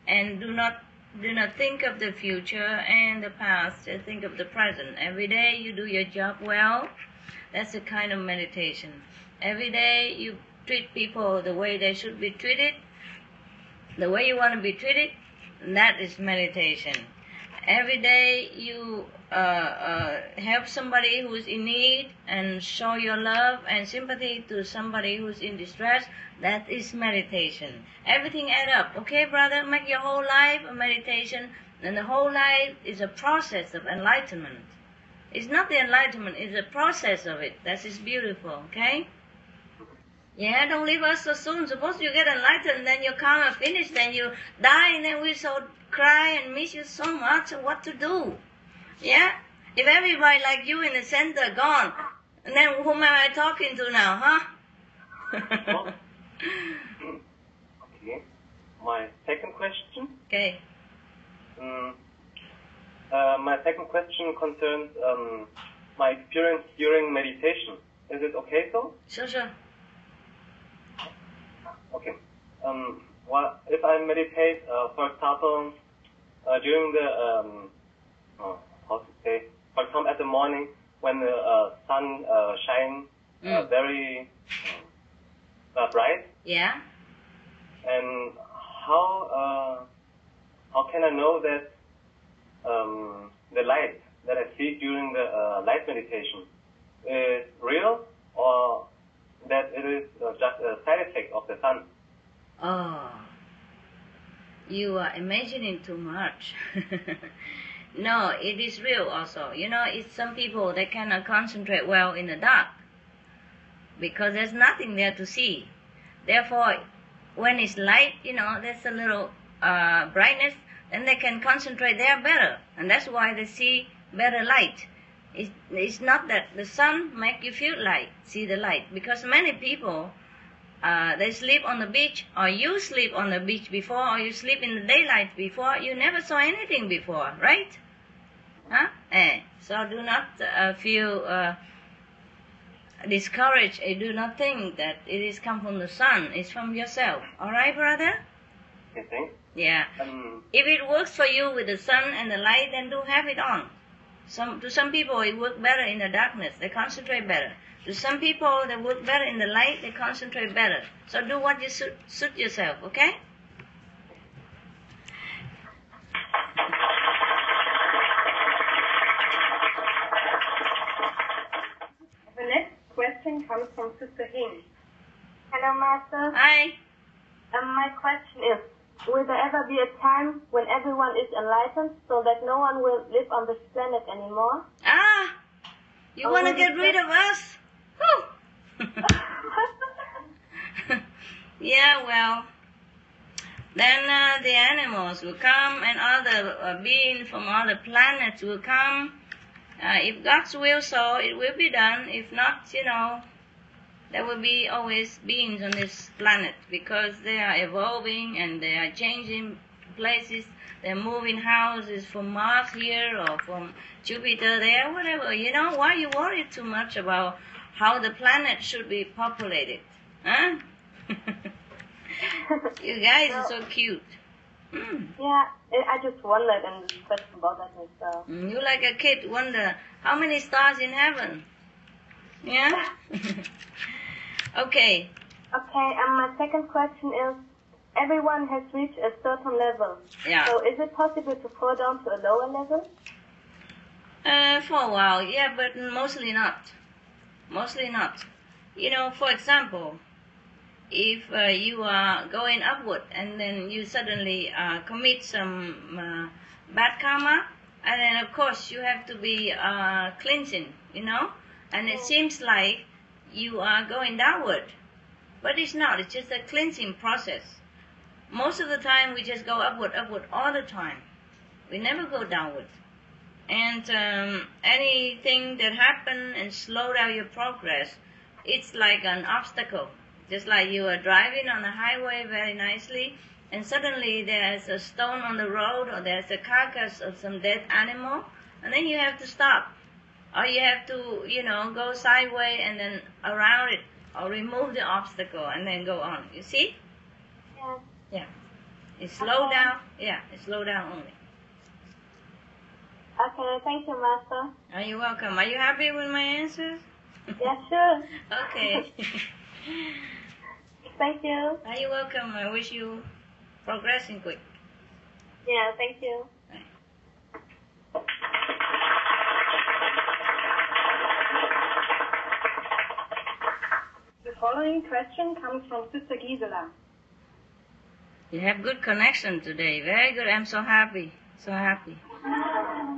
And do not do not think of the future and the past, just think of the present. Every day you do your job well. That's a kind of meditation. Every day you treat people the way they should be treated, the way you want to be treated, that is meditation. Every day you uh, uh, help somebody who's in need and show your love and sympathy to somebody who's in distress, that is meditation. Everything add up, okay, brother? Make your whole life a meditation, and the whole life is a process of enlightenment. It's not the enlightenment, it's a process of it. That is beautiful, okay? Yeah, don't leave us so soon. Suppose you get enlightened, then you come and finish, then you die, and then we so cry and miss you so much. What to do? Yeah? If everybody like you in the center gone, then whom am I talking to now, huh? Okay. (laughs) My second question. okay. Mm, uh, my second question concerns um, my experience during meditation. Is it okay so? Sure, sure. Okay. Um, well, if I meditate, uh, for example, uh, during the, um, oh, how to say, for example, at the morning when the uh, sun uh, shines uh, Mm. very uh, bright, Yeah? and how uh, how can I know that um, the light that I see during the uh, light meditation is real or that it is uh, just a side effect of the sun? Oh, you are imagining too much. (laughs) no, it is real also. You know, it's some people they cannot concentrate well in the dark because there's nothing there to see. Therefore, when it's light, you know, there's a little uh, brightness, then they can concentrate there better, and that's why they see better light. It's not that the sun make you feel light, see the light, because many people uh, they sleep on the beach, or you sleep on the beach before, or you sleep in the daylight before. You never saw anything before, right? Huh? Eh. So do not uh, feel uh, discouraged. I do not think that it is come from the sun. It's from yourself. All right, brother? Yeah. Um, If it works for you with the sun and the light, then do have it on. Some to some people it works better in the darkness. They concentrate better. To some people they work better in the light. They concentrate better. So do what you suit, suit yourself. Okay? The next question comes from Sister Hing. Hello, Master. Hi. Um, my question is, will there ever be a time when everyone is enlightened so that no one will live on this planet anymore? Ah, you Oh, want to get rid just- of us? (laughs) Yeah, well, then uh, the animals will come and other uh, beings from other planets will come. Uh, if God's will so, it will be done. If not, you know, there will be always beings on this planet because they are evolving and they are changing places. They're moving houses from Mars here or from Jupiter there, whatever. You know, why you worry too much about how the planet should be populated? Huh? (laughs) you guys are so cute. Mm. Yeah, I I just wondered and question about that myself. Mm, You like a kid wonder how many stars in heaven? Yeah? (laughs) okay. Okay, and my second question is, everyone has reached a certain level. Yeah. So is it possible to fall down to a lower level? Uh, for a while, yeah, but mostly not. Mostly not. You know, for example, if uh, you are going upward and then you suddenly uh, commit some uh, bad karma, and then of course you have to be uh, cleansing, you know, and it seems like you are going downward, but it's not. It's just a cleansing process. Most of the time, we just go upward, upward all the time. We never go downward and um, anything that happen and slow down your progress, it's like an obstacle. Just like you are driving on the highway very nicely, and suddenly there's a stone on the road, or there's a carcass of some dead animal, and then you have to stop, or you have to, you know, go sideways and then around it, or remove the obstacle and then go on. You see? Yeah. Yeah. It's slow down. Yeah, it's slow down only. Okay, thank you, Master. Oh, Are you welcome? Are you happy with my answers? Yeah, sure. (laughs) Okay. (laughs) Thank you. Oh, Are you welcome? I wish you progressing quick. Yeah, thank you. The following question comes from Sister Gisela. You have good connection today. Very good. I'm so happy. So happy.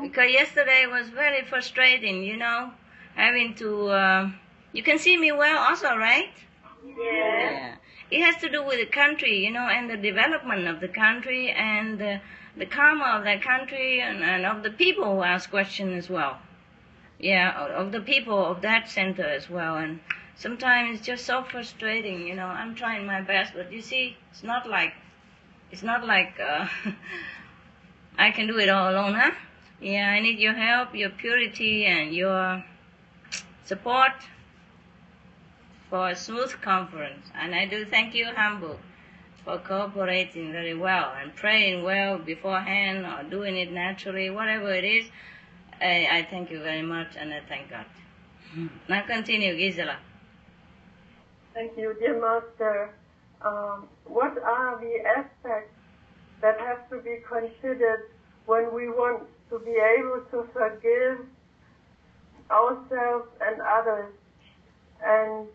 Because yesterday was very frustrating, you know, having to. Uh, you can see me well, also, right? Yeah. It has to do with the country, you know, and the development of the country and the, the karma of that country and, and of the people who ask questions as well. Yeah, of of the people of that center as well. And sometimes it's just so frustrating, you know. I'm trying my best, but you see, it's not like, it's not like uh, (laughs) I can do it all alone, huh? Yeah, I need your help, your purity, and your support for a smooth conference. And I do thank you, Hamburg, for cooperating very well and praying well beforehand or doing it naturally, whatever it is. I, I thank you very much and I thank God. Now continue, Gisela. Thank you, dear Master. Um, what are the aspects that have to be considered when we want to be able to forgive ourselves and others? And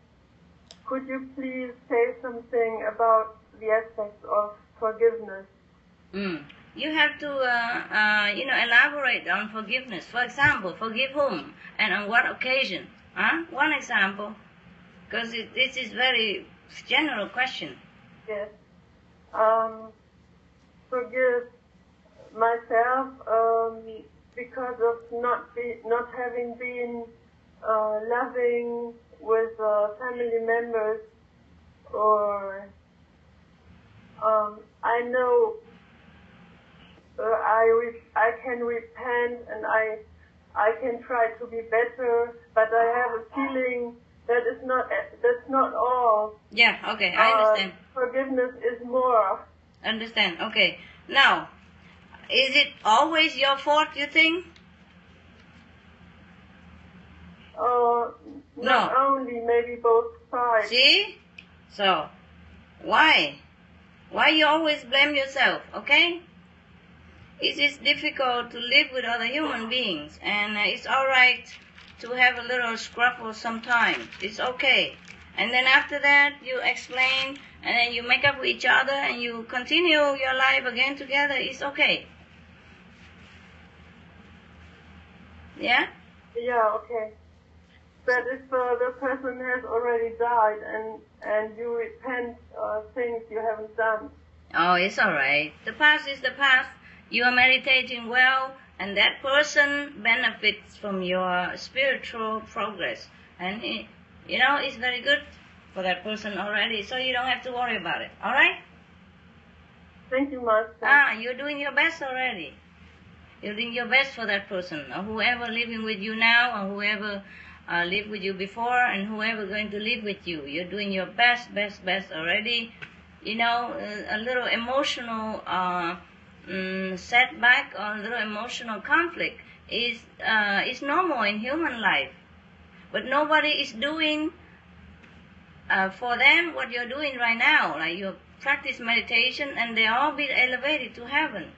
could you please say something about the aspects of forgiveness? Mm. You have to, uh, uh, you know, elaborate on forgiveness. For example, forgive whom and on what occasion? Huh? One example, because this is very general question. Yes. Um, forgive myself um, because of not be, not having been uh, loving with uh, family members, or um, I know uh, I re- I can repent and I I can try to be better, but I have a feeling that is not that's not all. Yeah, okay, I Uh, understand. forgiveness is more. Understand, okay. Now, is it always your fault, you think? Uh, not only, maybe both sides. See? So, why? Why you always blame yourself, okay? It is difficult to live with other human beings, and uh, it's alright to have a little scruffle sometimes. It's okay. And then after that, you explain, and then you make up with each other, and you continue your life again together. It's okay. Yeah? Yeah, okay. But if uh, the person has already died and and you repent uh, things you haven't done, Oh, it's all right. The past is the past. You are meditating well, and that person benefits from your spiritual progress. And, it, you know, it's very good for that person already, so you don't have to worry about it. All right? thank you, Master. Ah, you're doing your best already. You're doing your best for that person, or whoever living with you now, or whoever uh, lived with you before, and whoever going to live with you. You're doing your best, best, best already. You know, a little emotional uh, mm, setback or a little emotional conflict is uh, is normal in human life, but nobody is doing uh, for them what you're doing right now. Like you practice meditation, and they all be elevated to heaven.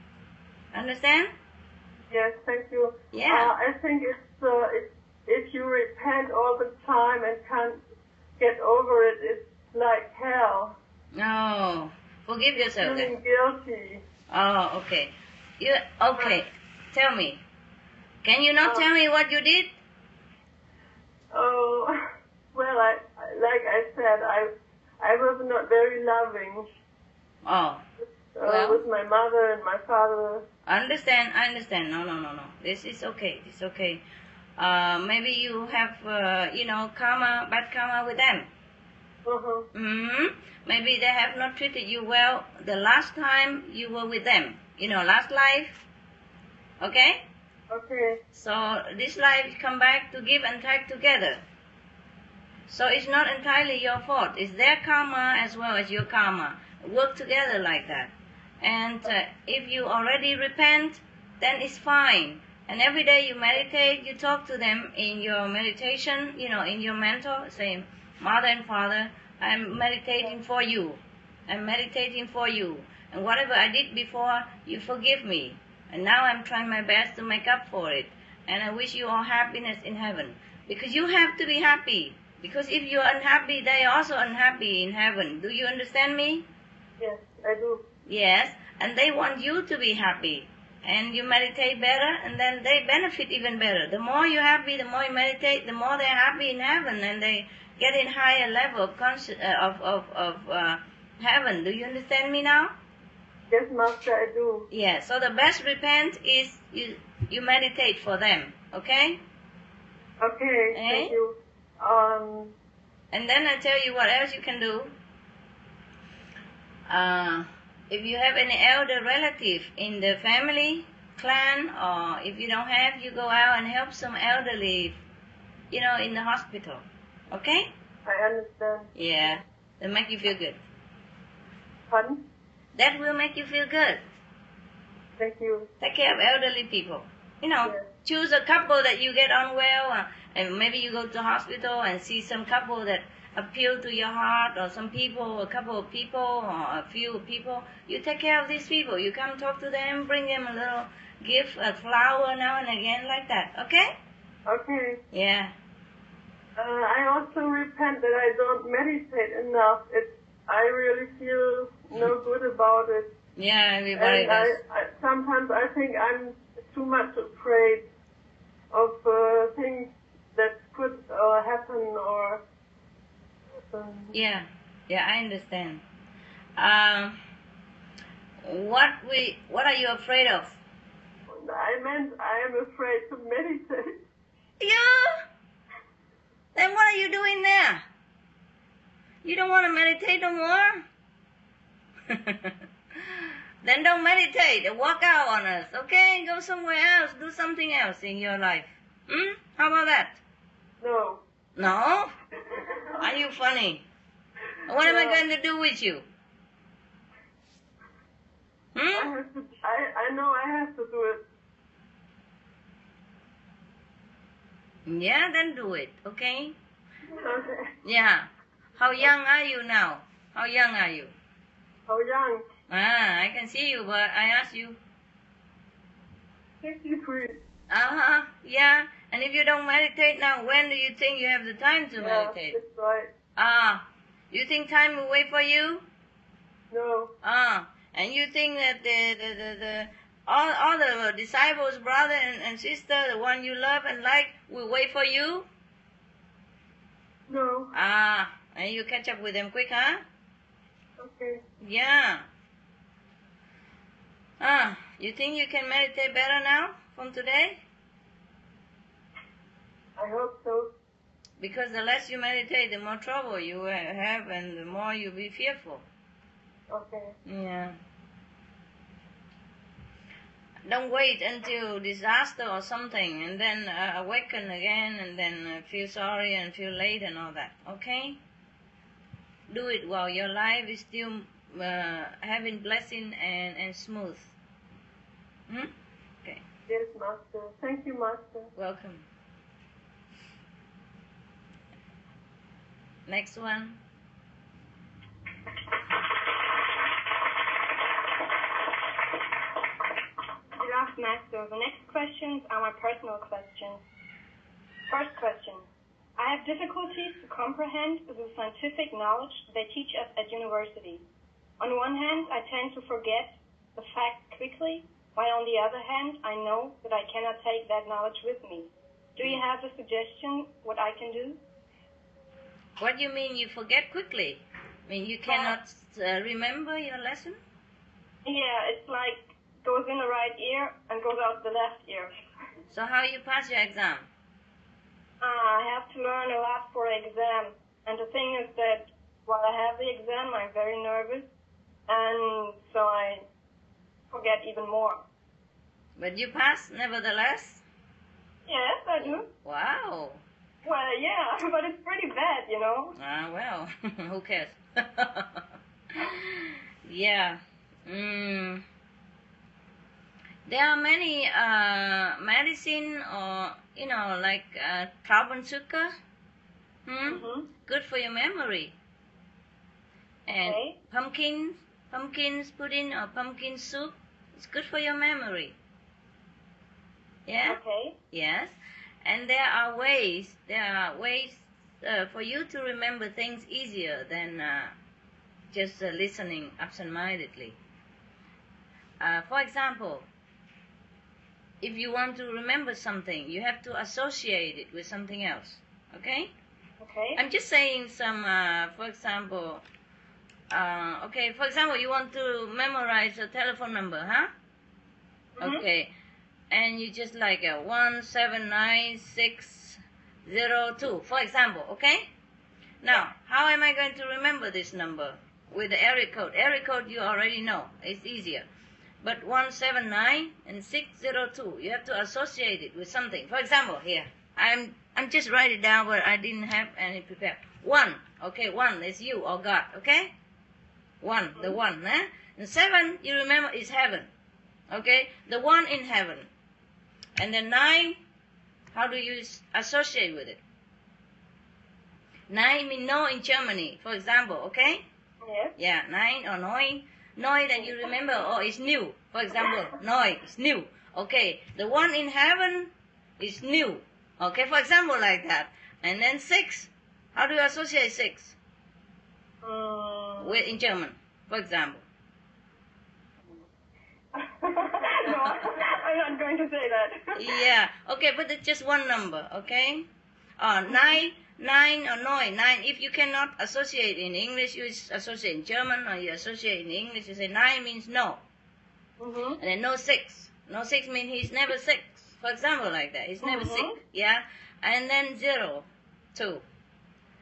Understand? Yes, thank you. Yeah. Uh, I think it's, uh, it's if you repent all the time and can't get over it, it's like hell. No. Forgive yourself. Feeling guilty. Oh, okay. You okay? Tell me. Can you not tell me what you did? Oh, (laughs) well, I like I said, I I was not very loving Oh, uh, Well- with my mother and my father. I understand. I understand. No, no, no, no. This is okay. It's okay. Uh, maybe you have, uh, you know, karma, bad karma with them. Uh-huh. hmm Maybe they have not treated you well the last time you were with them. You know, last life. Okay? Okay. So this life come back to give and take together. So it's not entirely your fault. It's their karma as well as your karma. Work together like that. And uh, if you already repent, then it's fine. And every day you meditate, you talk to them in your meditation, you know, in your mentor, say, Mother and Father, I'm meditating for you. I'm meditating for you. And whatever I did before, you forgive me. And now I'm trying my best to make up for it. And I wish you all happiness in heaven. Because you have to be happy. Because if you're unhappy, they are also unhappy in heaven. Do you understand me? Yes, I do. Yes. And they want you to be happy. And you meditate better, and then they benefit even better. The more you're happy, the more you meditate, the more they're happy in heaven, and they get in higher level of consci- uh, of of, of uh, heaven. Do you understand me now? Yes, Master, I do. Yeah. So the best repent is you you meditate for them. Okay. Okay, thank Eh? you. Um, And then I tell you what else you can do. Uh, if you have any elder relative in the family, clan, or if you don't have, you go out and help some elderly, you know, in the hospital. Okay? I understand. Yeah. That make you feel good. Pardon? That will make you feel good. Thank you. Take care of elderly people. You know, choose a couple that you get on well, uh, and maybe you go to hospital and see some couple that appeal to your heart, or some people, a couple of people, or a few people. You take care of these people. You come talk to them, bring them a little gift, a flower now and again, like that. Okay? Okay. Yeah. Uh, I also repent that I don't meditate enough. It's, I really feel no good about it. Yeah, everybody and I, does. I, sometimes I think I'm too much afraid of uh, things could uh, happen or. Um, Yeah, yeah, I understand. Um, what we, what are you afraid of? I meant I am afraid to meditate. Yeah. Then what are you doing there? You don't want to meditate no more? (laughs) then don't meditate. Walk out on us, okay? Go somewhere else. Do something else in your life. Hmm? How about that? No. No? (laughs) Are you funny? What am I going to do with you? I Hmm? have to. I, I know I have to do it. Yeah, then do it, okay? Okay. Yeah. How young are you now? How young are you? How young? Ah, I can see you, but I ask you. 63. Uh-huh, yeah. And if you don't meditate now, when do you think you have the time to Yeah, meditate? that's right. Ah, you think time will wait for you? No. Ah, and you think that the the the, the all all the disciples, brother and, and sister, the one you love and like, will wait for you? No. Ah, and you catch up with them quick, huh? Okay. Yeah. Ah, you think you can meditate better now from today? I hope so. Because the less you meditate, the more trouble you have and the more you'll be fearful. Okay. Yeah. Don't wait until disaster or something and then uh, awaken again and then uh, feel sorry and feel late and all that. Okay? Do it while your life is still uh, having blessing and, and smooth. Hmm? Okay. Yes, Master. Thank you, Master. Welcome. Next one. Beloved Master, the next questions are my personal questions. First question. I have difficulties to comprehend the scientific knowledge they teach us at university. On one hand, I tend to forget the facts quickly, while on the other hand, I know that I cannot take that knowledge with me. Do you have a suggestion what I can do? What do you mean you forget quickly? I mean you cannot uh, remember your lesson? Yeah, it's like goes in the right ear and goes out the left ear. So how you pass your exam? Uh, I have to learn a lot for exam. And the thing is that while I have the exam, I'm very nervous. And so I forget even more. But you pass nevertheless? Yes, I do. Wow. Well, yeah, (laughs) but it's pretty bad, you know. Ah, well, (laughs) who cares? (laughs) yeah. Mm. There are many uh, medicine or you know like uh, Traubenzucker. Hmm? Good for your memory. And Okay. pumpkin, pumpkins pudding or pumpkin soup. It's good for your memory. Yeah. Okay. Yes, and there are ways. There are ways uh, for you to remember things easier than uh, just uh, listening absent-mindedly. Uh, for example, if you want to remember something, you have to associate it with something else. Okay? Okay. I'm just saying some. Uh, for example, uh, okay. For example, you want to memorize a telephone number, huh? Mhm. Okay, and you just like a one seven nine six zero two, for example. Okay. Now, how am I going to remember this number with the area code? Area code you already know. It's easier. But 179 and 602, you have to associate it with something. For example, here, I'm I'm just writing down but I didn't have any prepared. One, okay, one is you or God, okay? One, the one, eh? And seven, you remember, is heaven, okay? The one in heaven. And then nine, how do you associate with it? Nine mean no in Germany, for example, okay? Yes. Yeah, nine or nine. Nine that you remember, oh, it's new. For example, nine is new. Okay, the one in heaven is new. Okay, for example, like that. And then six, how do you associate six? Mm. With in German, for example. (laughs) (laughs) not going to say that. (laughs) Yeah, okay, but it's just one number, okay? Uh, nine, nine or nine, nine. If you cannot associate in English, you associate in German, or you associate in English, you say nine means no. Mm-hmm. And then no six. No six means he's never six. For example, like that. He's never Mhm. sick. Yeah. And then zero, two.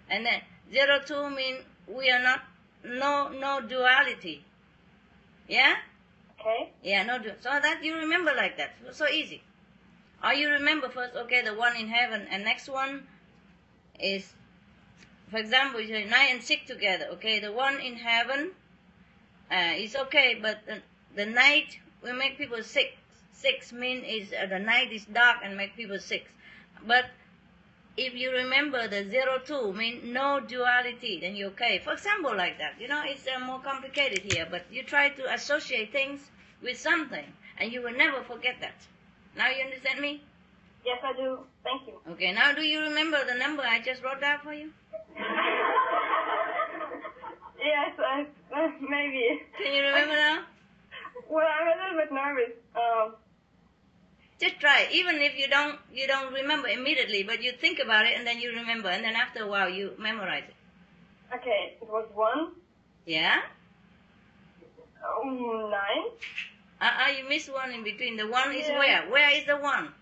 And then zero two mean we are not no no duality. Yeah? Okay. Yeah, no du- so that you remember like that. So easy. Or you remember first, okay, the one in heaven, and next one is for example, you say and six together, okay, the one in heaven uh, is okay, but the, the night will make people sick. Six mean is uh, the night is dark and make people sick. But if you remember the zero two mean no duality, then you're okay. For example, like that. You know, it's uh, more complicated here, but you try to associate things with something, and you will never forget that. Now you understand me? Yes, I do. Thank you. Okay, now do you remember the number I just wrote down for you? (laughs) yes, I, uh, (laughs) maybe. Can you remember now? Well, I'm a little bit nervous. Um, Try. Even if you don't you don't remember immediately, but you think about it and then you remember, and then after a while you memorize it. okay, it was one, Yeah. um, nine. Uh, uh you missed one in between. The one is where? Where is the one?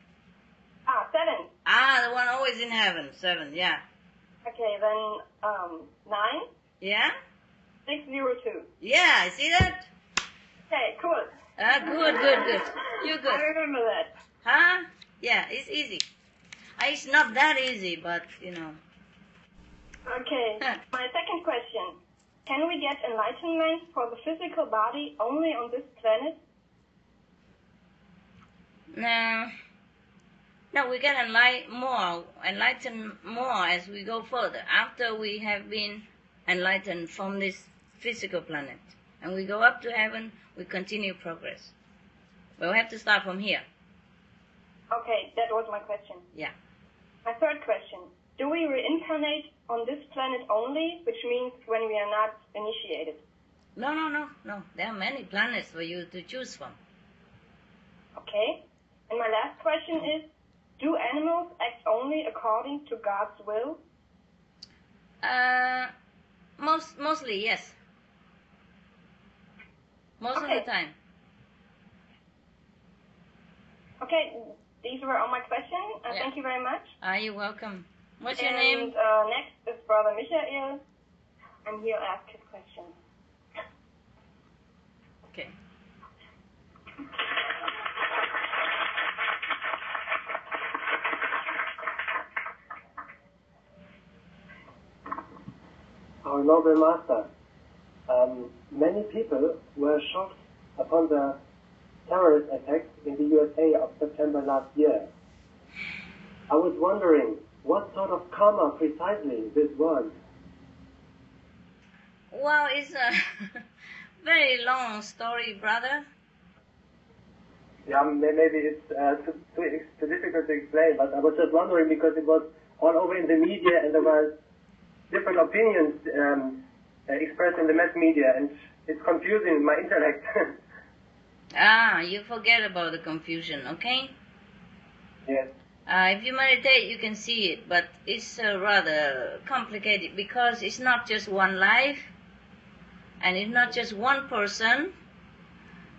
Ah, seven. Ah, the one always in heaven. Seven. Yeah. Okay, then um, nine, Yeah. six, zero, two. Yeah. I see that? Okay, cool. Ah, good, good, good. You good. I remember that. Huh? Yeah, it's easy. Uh, It's not that easy, but you know. Okay, my second question. Can we get enlightenment for the physical body only on this planet? No. No, we can enlighten more, enlighten more as we go further. After we have been enlightened from this physical planet, and we go up to heaven, we continue progress. But we have to start from here. Okay, that was my question. Yeah. My third question. Do we reincarnate on this planet only, which means when we are not initiated? No, no, no, no. There are many planets for you to choose from. Okay. And my last question is, do animals act only according to God's will? Uh, most mostly yes. Most of the time. Okay, these were all my questions. Uh, Yeah. Thank you very much. Are you welcome? What's your name? Uh, next is Brother Michael, and he'll ask his question. Okay. Our noble master, um, many people were shocked upon the terrorist attacks in the USA of September last year. I was wondering what sort of karma precisely this was. Well, it's a (laughs) very long story, brother. Yeah, maybe it's uh, too, too, too difficult to explain, but I was just wondering because it was all over in the media and there were different opinions um, uh, expressed in the mass media, and it's confusing my intellect. (laughs) Ah, you forget about the confusion, okay? yes. Uh, if you meditate, you can see it, but it's uh, rather complicated because it's not just one life, and it's not just one person,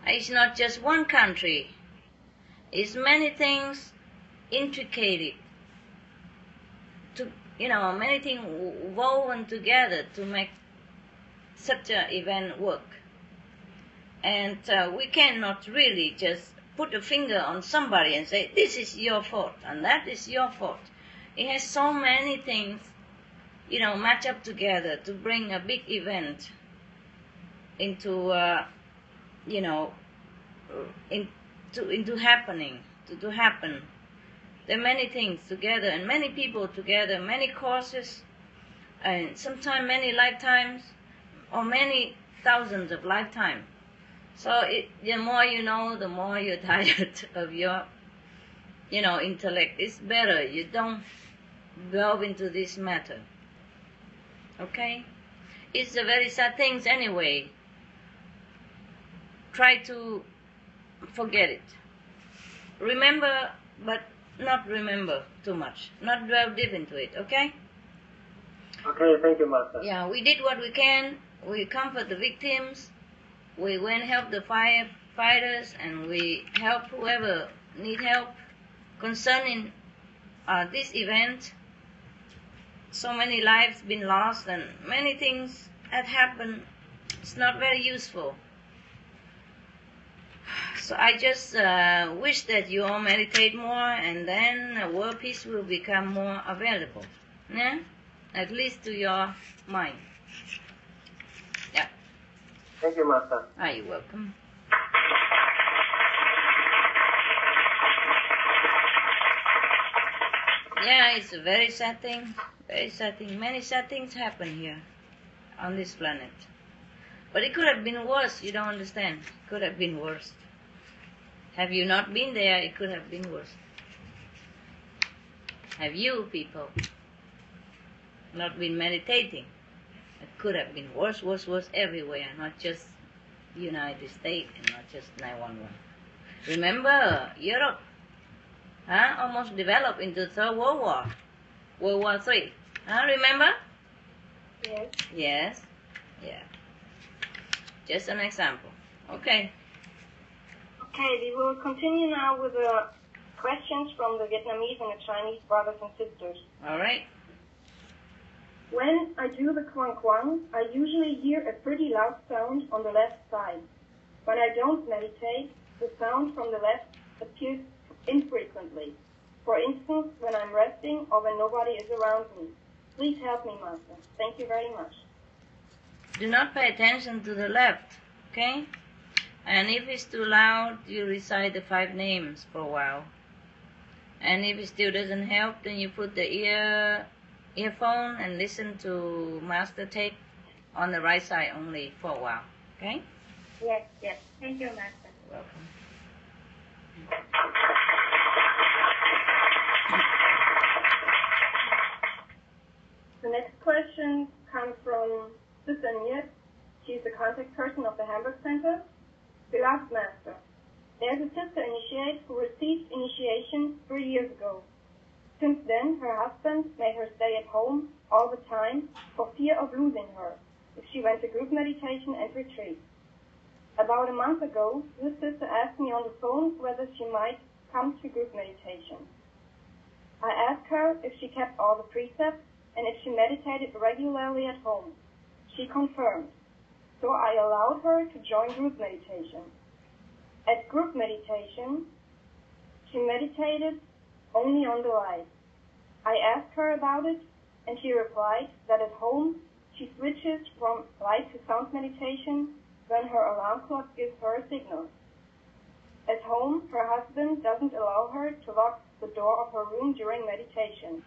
it's not just one country. It's many things intricated to, you know, many things woven together to make such an event work. And uh, we cannot really just put a finger on somebody and say, this is your fault and that is your fault. It has so many things, you know, match up together to bring a big event into, uh, you know, into, into happening, to, to happen. There are many things together and many people together, many causes, and sometimes many lifetimes or many thousands of lifetimes. So it, the more you know, the more you're (laughs) tired of your, you know, intellect. It's better you don't delve into this matter. Okay? It's a very sad things anyway. Try to forget it. Remember, but not remember too much. Not delve deep into it, okay? Okay, thank you, Master. Yeah, we did what we can. We comfort the victims. We went help the firefighters, and we help whoever need help concerning uh, this event. So many lives been lost, and many things had happened. It's not very useful. So I just uh, wish that you all meditate more, and then world peace will become more available. Yeah, at least to your mind. Thank you, Master. Are ah, you welcome? Yeah, it's a very sad thing. Very sad thing. Many sad things happen here on this planet. But it could have been worse. You don't understand. It could have been worse. Have you not been there? It could have been worse. Have you people not been meditating? Could have been worse, worse, worse everywhere, not just United States and not just 911. Remember, Europe huh, almost developed into Third World War, World War Three. Huh, remember? Yes. Yes. Yeah. Just an example. Okay. Okay, we will continue now with the questions from the Vietnamese and the Chinese brothers and sisters. All right. When I do the quang quang, I usually hear a pretty loud sound on the left side. When I don't meditate, the sound from the left appears infrequently. For instance, when I'm resting or when nobody is around me. Please help me, Master. Thank you very much. Do not pay attention to the left, okay? And if it's too loud, you recite the five names for a while. And if it still doesn't help, then you put the ear earphone and listen to master tape on the right side only for a while. Okay? Yes, yes. Thank you, Master. Welcome. The next question comes from Sister Niet. She's the contact person of the Hamburg Center. Beloved Master, there's a sister initiate who received initiation three years ago. Since then, her husband made her stay at home all the time for fear of losing her if she went to group meditation and retreat. About a month ago, this sister asked me on the phone whether she might come to group meditation. I asked her if she kept all the precepts and if she meditated regularly at home. She confirmed. So I allowed her to join group meditation. At group meditation, she meditated only on the light. I asked her about it, and she replied that at home she switches from light to sound meditation when her alarm clock gives her a signal. At home, her husband doesn't allow her to lock the door of her room during meditation.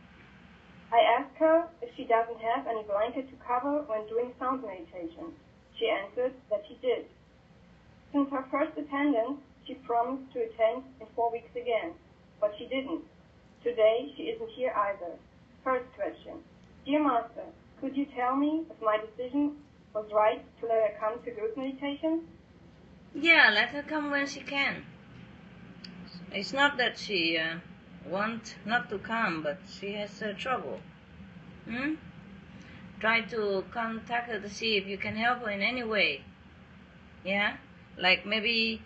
I asked her if she doesn't have any blanket to cover when doing sound meditation. She answered that she did. Since her first attendance, she promised to attend in four weeks again, but she didn't. Today, she isn't here either. First question. Dear Master, could you tell me if my decision was right to let her come to group meditation? Yeah, let her come when she can. It's not that she uh, want not to come, but she has uh, trouble. Hmm? Try to contact her to see if you can help her in any way. Yeah? Like maybe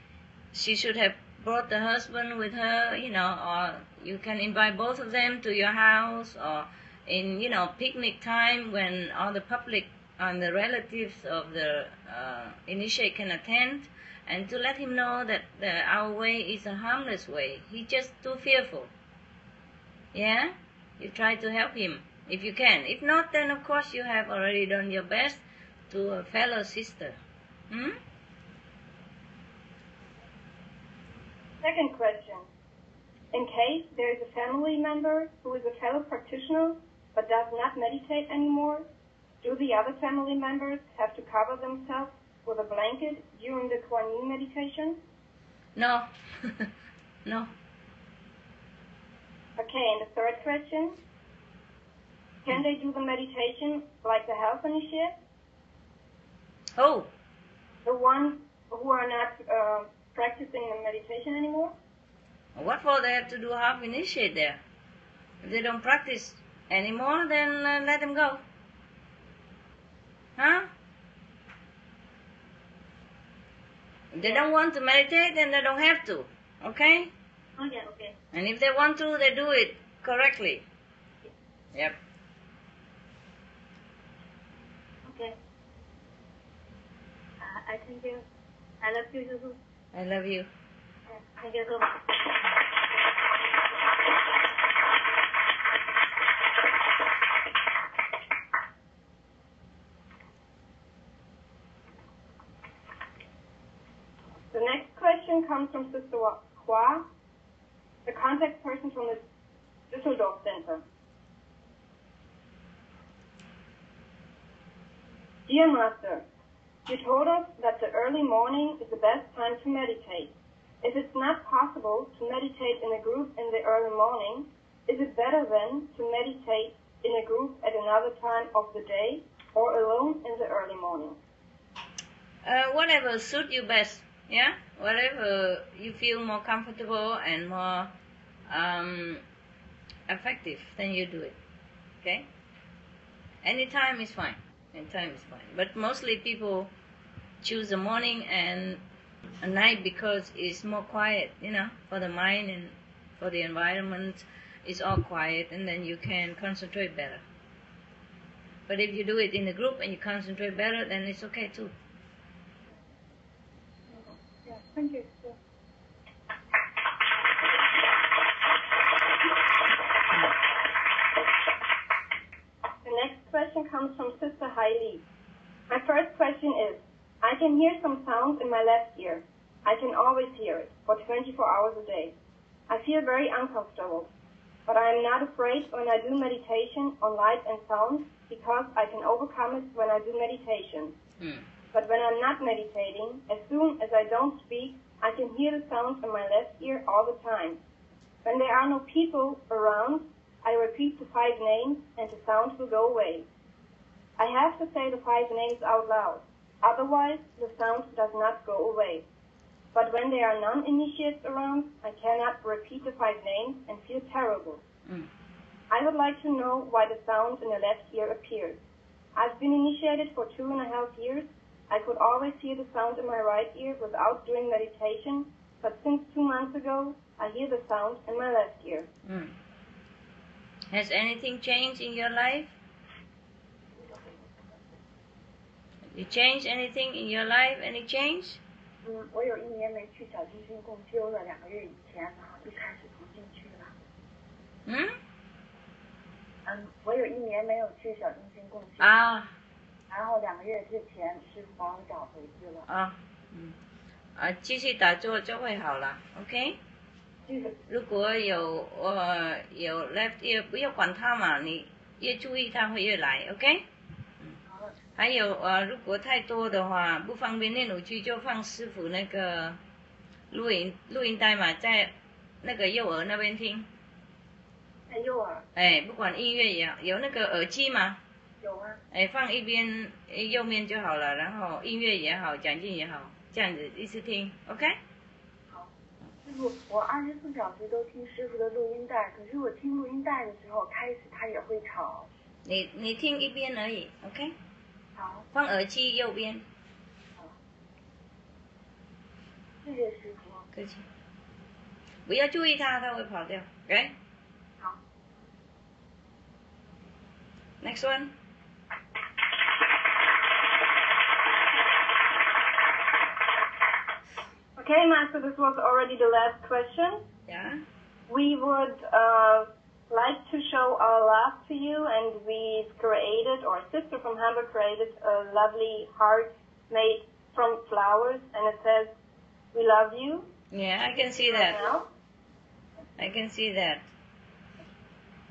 she should have brought the husband with her, you know, or you can invite both of them to your house, or in, you know, picnic time when all the public and the relatives of the uh, initiate can attend, and to let him know that the, our way is a harmless way. He's just too fearful. Yeah? You try to help him if you can. If not, then of course you have already done your best to a fellow sister. Hmm? Second question. In case there is a family member who is a fellow practitioner but does not meditate anymore, do the other family members have to cover themselves with a blanket during the Kuan Yin meditation? No. (laughs) no. Okay, and the third question. Can they do the meditation like the half initiate? Oh. The ones who are not uh, practicing the meditation anymore? What for they have to do half initiate there? If they don't practice anymore, then uh, let them go. Huh? If they don't want to meditate, then they don't have to. Okay? Oh, yeah, okay. And if they want to, they do it correctly. Yep. Okay. Uh, I thank you. I love you, Zuzu. I love you. Thank you so much. The next question comes from Sister Hua, the contact person from the Düsseldorf Center. Dear Master, you told us that the early morning is the best time to meditate. If it's not possible to meditate in a group in the early morning, is it better then to meditate in a group at another time of the day or alone in the early morning? Uh, whatever suit you best. Yeah, whatever you feel more comfortable and more um, effective, then you do it. Okay. Anytime is fine. Any time is fine. But mostly people choose the morning and a night because it's more quiet. You know, for the mind and for the environment, it's all quiet, and then you can concentrate better. But if you do it in a group and you concentrate better, then it's okay too. Yeah, thank you. The next question comes from Sister Hailey. My first question is, I can hear some sounds in my left ear. I can always hear it for 24 hours a day. I feel very uncomfortable, but I am not afraid when I do meditation on light and sound because I can overcome it when I do meditation. Hmm. But when I'm not meditating, as soon as I don't speak, I can hear the sounds in my left ear all the time. When there are no people around, I repeat the five names and the sound will go away. I have to say the five names out loud. Otherwise, the sound does not go away. But when there are non-initiates around, I cannot repeat the five names and feel terrible. I would like to know why the sound in the left ear appears. I've been initiated for two and a half years. I could always hear the sound in my right ear without doing meditation, but since two months ago, I hear the sound in my left ear. Mm. Has anything changed in your life? You changed anything in your life? Any change? 嗯，我有一年没去小清新共修了，两个月以前，然后就开始重新去了。嗯？嗯，我有一年没有去小清新共修。啊。然后两个月之前，师傅把我找回去了。啊，嗯，啊，继续打坐就会好了，OK？如果有呃有 left ear，不要管它嘛，你越注意它会越来，OK？还有呃，如果太多的话，不方便练武器，就放师傅那个录音录音带嘛，在那个幼儿那边听。在幼儿。哎，不管音乐也好，有那个耳机吗？有啊。哎，放一边哎右面就好了，然后音乐也好，讲经也好，这样子一直听，OK？好师傅，我二十四小时都听师傅的录音带，可是我听录音带的时候，开始它也会吵。你你听一边而已，OK？好。放耳机右边。谢谢师傅。客气。不要注意它，它会跑掉，OK？好。 Next one. Okay, Master, this was already the last question. Yeah. We would uh, like to show our love to you, and we've created, or a sister from Hamburg created, a lovely heart made from flowers, and it says, "We love you." Yeah, I can see that. Now. I can see that.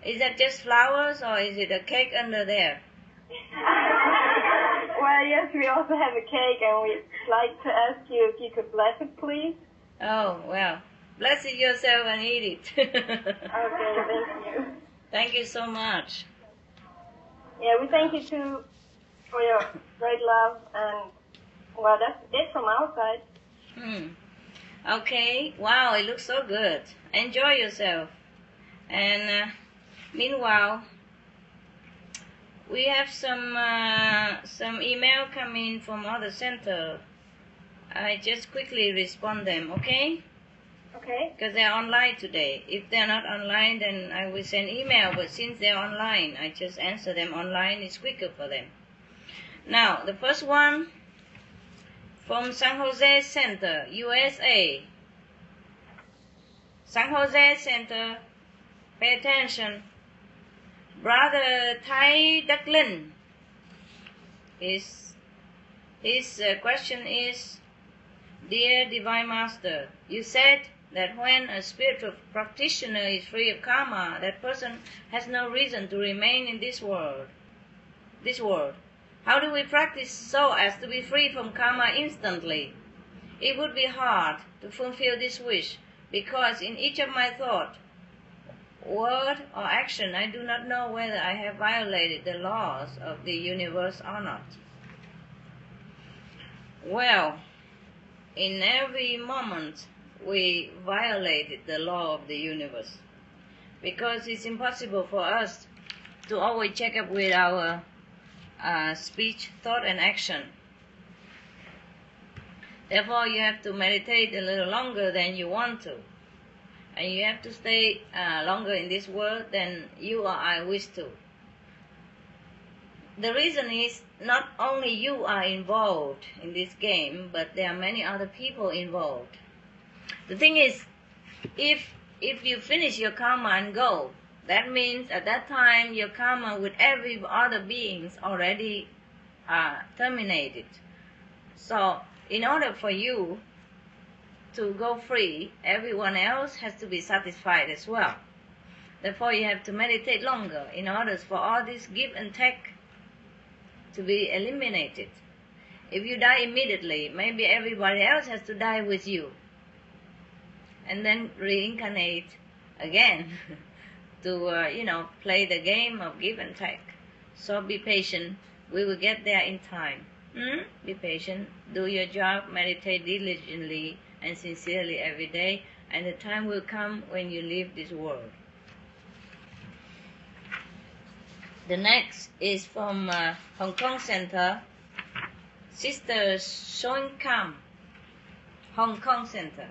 Is that just flowers or is it a cake under there? (laughs) well, yes, we also have a cake, and we'd like to ask you if you could bless it, please. Oh, well. Bless it yourself and eat it. (laughs) Okay, thank you. Thank you so much. Yeah, we thank you too for your great love, and well, that's it from our side. Hmm. Okay. Wow, it looks so good. Enjoy yourself. And uh, meanwhile, we have some uh, some email coming from other center. I just quickly respond them, okay? Okay. Because they're online today. If they're not online, then I will send email. But since they're online, I just answer them online. It's quicker for them. Now, the first one from San Jose Center, USA. San Jose Center, pay attention. Brother Tai Ducklin. His, his uh, question is Dear Divine Master, you said that when a spiritual practitioner is free of karma, that person has no reason to remain in this world. This world. How do we practice so as to be free from karma instantly? It would be hard to fulfill this wish because in each of my thought, word or action, I do not know whether I have violated the laws of the universe or not. Well, in every moment we violated the law of the universe because it's impossible for us to always check up with our uh, speech, thought, and action. Therefore, you have to meditate a little longer than you want to. And you have to stay uh, longer in this world than you or I wish to. The reason is not only you are involved in this game, but there are many other people involved. The thing is, if if you finish your karma and go, that means at that time your karma with every other beings already uh, terminated. So in order for you to go free, everyone else has to be satisfied as well. Therefore, you have to meditate longer in order for all this give and take to be eliminated. If you die immediately, maybe everybody else has to die with you and then reincarnate again (laughs) to, uh, you know, play the game of give and take. So be patient. We will get there in time. Hmm? Be patient. Do your job. Meditate diligently and sincerely every day. And the time will come when you leave this world. The next is from uh, Hong Kong Center. Sister Soin Kam, Hong Kong Center.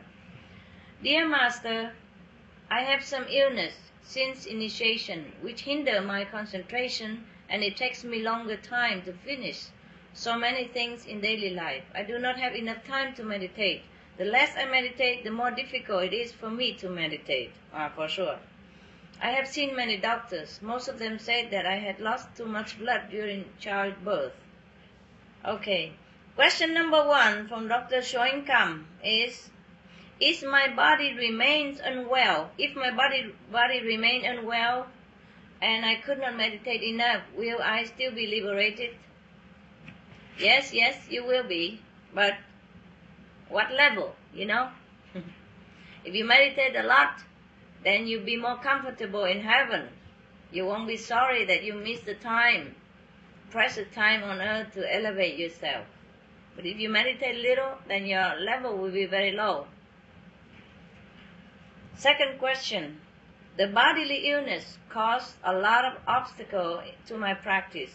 Dear Master, I have some illness since initiation which hinder my concentration and it takes me longer time to finish so many things in daily life. I do not have enough time to meditate. The less I meditate, the more difficult it is for me to meditate, ah, for sure. I have seen many doctors. Most of them said that I had lost too much blood during childbirth. Okay. Question number one from Dr. Shoin Kam is, is my body remains unwell? If my body, body remain unwell and I could not meditate enough, will I still be liberated? Yes, yes, you will be. But what level, you know? (laughs) if you meditate a lot, then you'll be more comfortable in heaven. You won't be sorry that you missed the time, precious time on earth to elevate yourself. But if you meditate little, then your level will be very low. Second question. The bodily illness caused a lot of obstacle to my practice.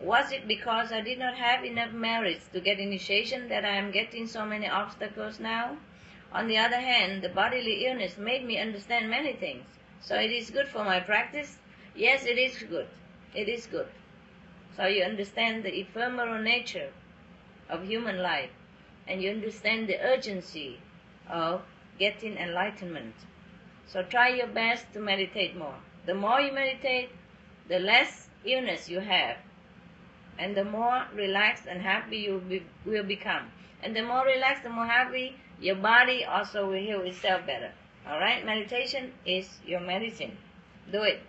Was it because I did not have enough merits to get initiation that I am getting so many obstacles now? On the other hand, the bodily illness made me understand many things. So it is good for my practice? Yes, it is good. It is good. So you understand the ephemeral nature of human life and you understand the urgency of getting enlightenment. So try your best to meditate more. The more you meditate, the less illness you have and the more relaxed and happy you be, will become. And the more relaxed, the more happy, your body also will heal itself better. Alright? Meditation is your medicine. Do it.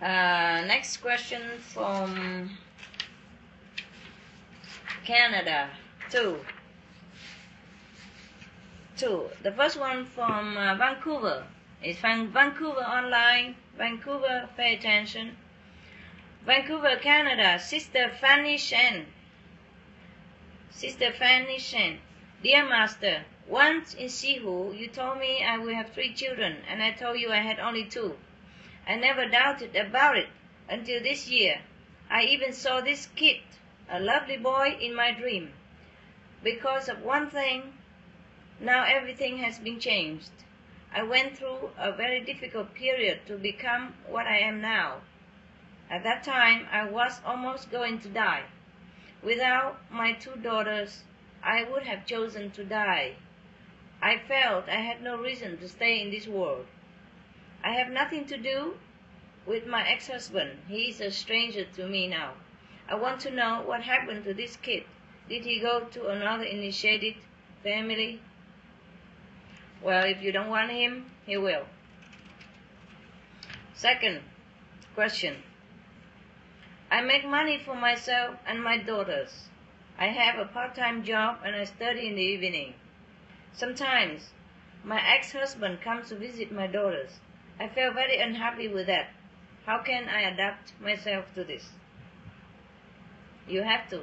Uh, next question from Canada. Two. Two. The first one from uh, Vancouver. It's from Vancouver online. Vancouver, pay attention. Vancouver, Canada. Sister Fanny Shen. Sister Fanny Shen. Dear Master, once in Sihu, you told me I will have three children, and I told you I had only two. I never doubted about it until this year. I even saw this kid, a lovely boy, in my dream. Because of one thing, now everything has been changed. I went through a very difficult period to become what I am now. At that time, I was almost going to die. Without my two daughters, I would have chosen to die. I felt I had no reason to stay in this world. I have nothing to do with my ex-husband. He is a stranger to me now. I want to know what happened to this kid. Did he go to another initiated family? Well, if you don't want him, he will. Second question. I make money for myself and my daughters. I have a part-time job and I study in the evening. Sometimes my ex-husband comes to visit my daughters. I feel very unhappy with that. How can I adapt myself to this? You have to.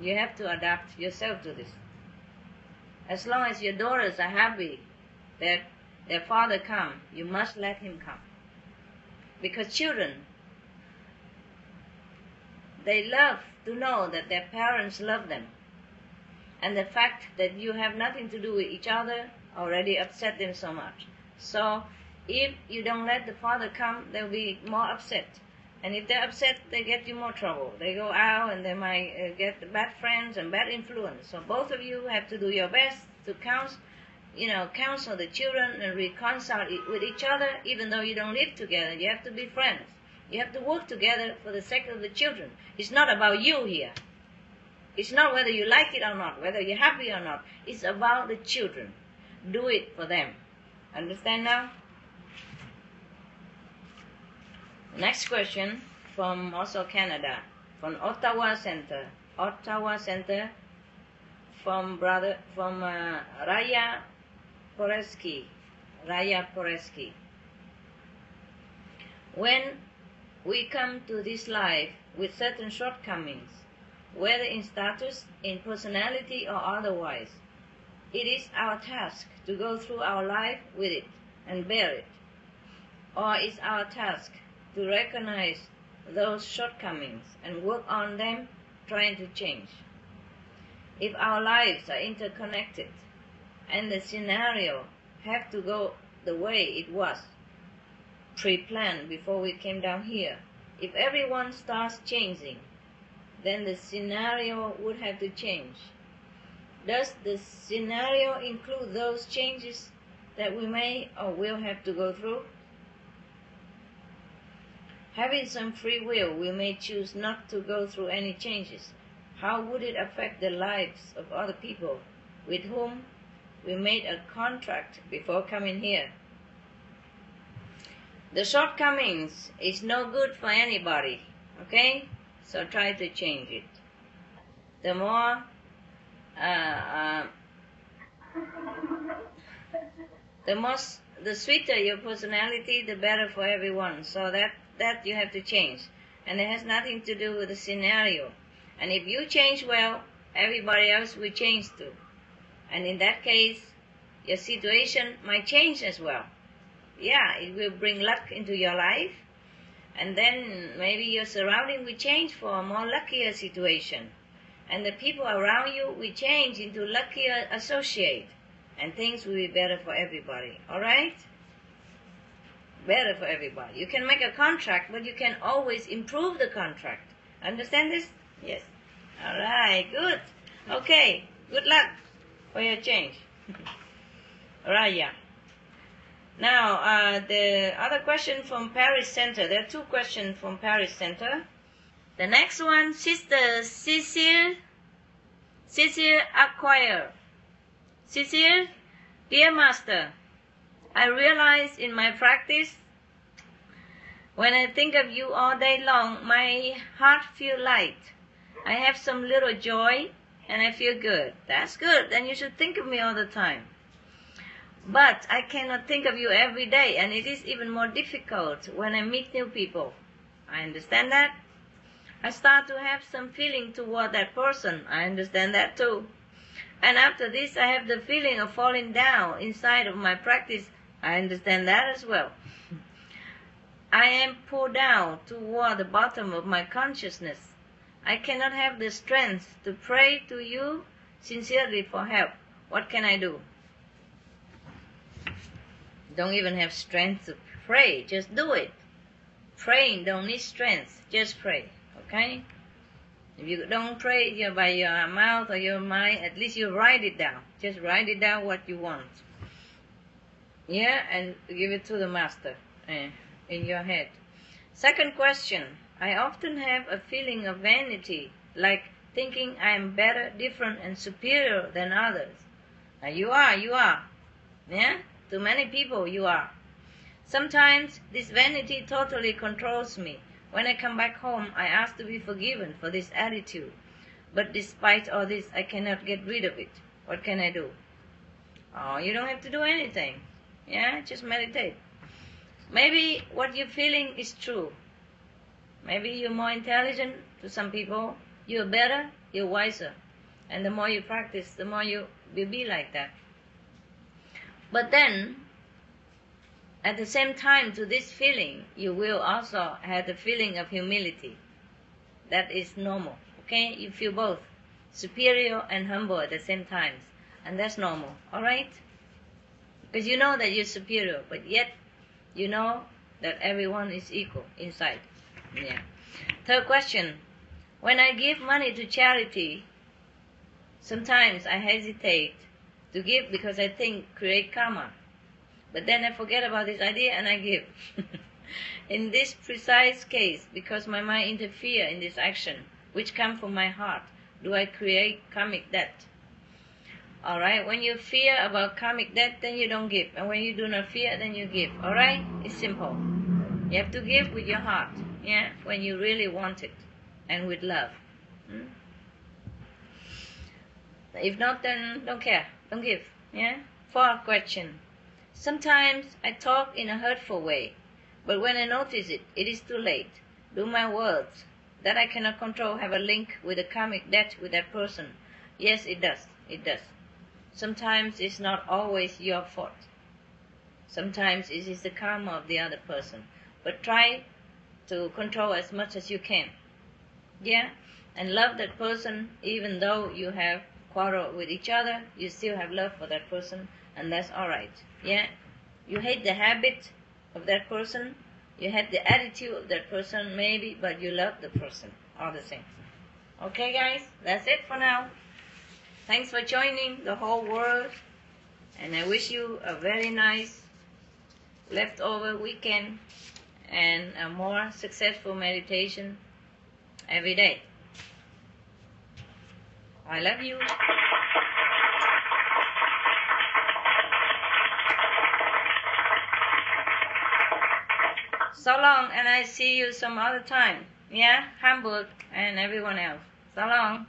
You have to adapt yourself to this. As long as your daughters are happy that their father come, you must let him come. Because children, they love to know that their parents love them. And the fact that you have nothing to do with each other already upset them so much. So if you don't let the father come, they'll be more upset. And if they're upset, they get you more trouble. They go out and they might uh, get bad friends and bad influence. So both of you have to do your best to counsel, you know, counsel the children and reconcile it with each other, even though you don't live together. You have to be friends. You have to work together for the sake of the children. It's not about you here. It's not whether you like it or not, whether you're happy or not. It's about the children. Do it for them. Understand now? Next question from also Canada, from Ottawa Center. Ottawa Center from brother from uh, Raya Poreski. Raya Poreski. When we come to this life with certain shortcomings, whether in status, in personality, or otherwise, it is our task to go through our life with it and bear it. Or is our task to recognize those shortcomings and work on them, trying to change. If our lives are interconnected and the scenario have to go the way it was pre-planned before we came down here, if everyone starts changing, then the scenario would have to change. Does the scenario include those changes that we may or will have to go through? Having some free will, we may choose not to go through any changes. How would it affect the lives of other people with whom we made a contract before coming here? The shortcomings is no good for anybody, okay? So try to change it. The more uh, uh, the most the sweeter your personality, the better for everyone. So that that you have to change. And it has nothing to do with the scenario. And if you change well, everybody else will change too. And in that case, your situation might change as well. Yeah, it will bring luck into your life. And then maybe your surrounding will change for a more luckier situation. And the people around you will change into luckier associate. And things will be better for everybody. Alright? Better for everybody. You can make a contract, but you can always improve the contract. Understand this? Yes. All right, good. Okay, good luck for your change. All right, yeah. Now, uh, the other question from Paris Center. There are two questions from Paris Center. The next one, Sister Cecile, Cecile Acquire. Cecile, dear Master, I realize in my practice, when I think of you all day long, my heart feel light. I have some little joy and I feel good. That's good. Then you should think of me all the time. But I cannot think of you every day and it is even more difficult when I meet new people. I understand that. I start to have some feeling toward that person. I understand that too. And after this, I have the feeling of falling down inside of my practice I understand that as well. I am pulled down toward the bottom of my consciousness. I cannot have the strength to pray to you sincerely for help. What can I do? Don't even have strength to pray. Just do it. Praying don't need strength. Just pray. Okay? If you don't pray by your mouth or your mind, at least you write it down. Just write it down what you want. Yeah, and give it to the master uh, in your head. Second question. I often have a feeling of vanity, like thinking I am better, different, and superior than others. Now you are, you are. Yeah? To many people, you are. Sometimes this vanity totally controls me. When I come back home, I ask to be forgiven for this attitude. But despite all this, I cannot get rid of it. What can I do? Oh, you don't have to do anything. Yeah, just meditate. Maybe what you're feeling is true. Maybe you're more intelligent to some people. You're better, you're wiser. And the more you practice, the more you will be like that. But then, at the same time to this feeling, you will also have the feeling of humility. That is normal. Okay? You feel both superior and humble at the same time. And that's normal. Alright? Because you know that you're superior, but yet you know that everyone is equal inside. Yeah. Third question. When I give money to charity, sometimes I hesitate to give because I think create karma. But then I forget about this idea and I give. (laughs) in this precise case, because my mind interfere in this action, which come from my heart, do I create karmic debt? Alright, when you fear about karmic debt, then you don't give. And when you do not fear, then you give. Alright? It's simple. You have to give with your heart, yeah, when you really want it, and with love. Hmm? If not, then don't care. Don't give. Yeah? Fourth question. Sometimes I talk in a hurtful way, but when I notice it, it is too late. Do my words that I cannot control have a link with a karmic debt with that person? Yes, it does. It does. Sometimes it's not always your fault. Sometimes it is the karma of the other person. But try to control as much as you can. Yeah? And love that person even though you have quarrel with each other, you still have love for that person and that's alright. Yeah? You hate the habit of that person, you hate the attitude of that person maybe, but you love the person all the same. Okay guys, that's it for now. Thanks for joining the whole world and I wish you a very nice leftover weekend and a more successful meditation every day. I love you. So long, and I see you some other time. Yeah, Hamburg and everyone else. So long.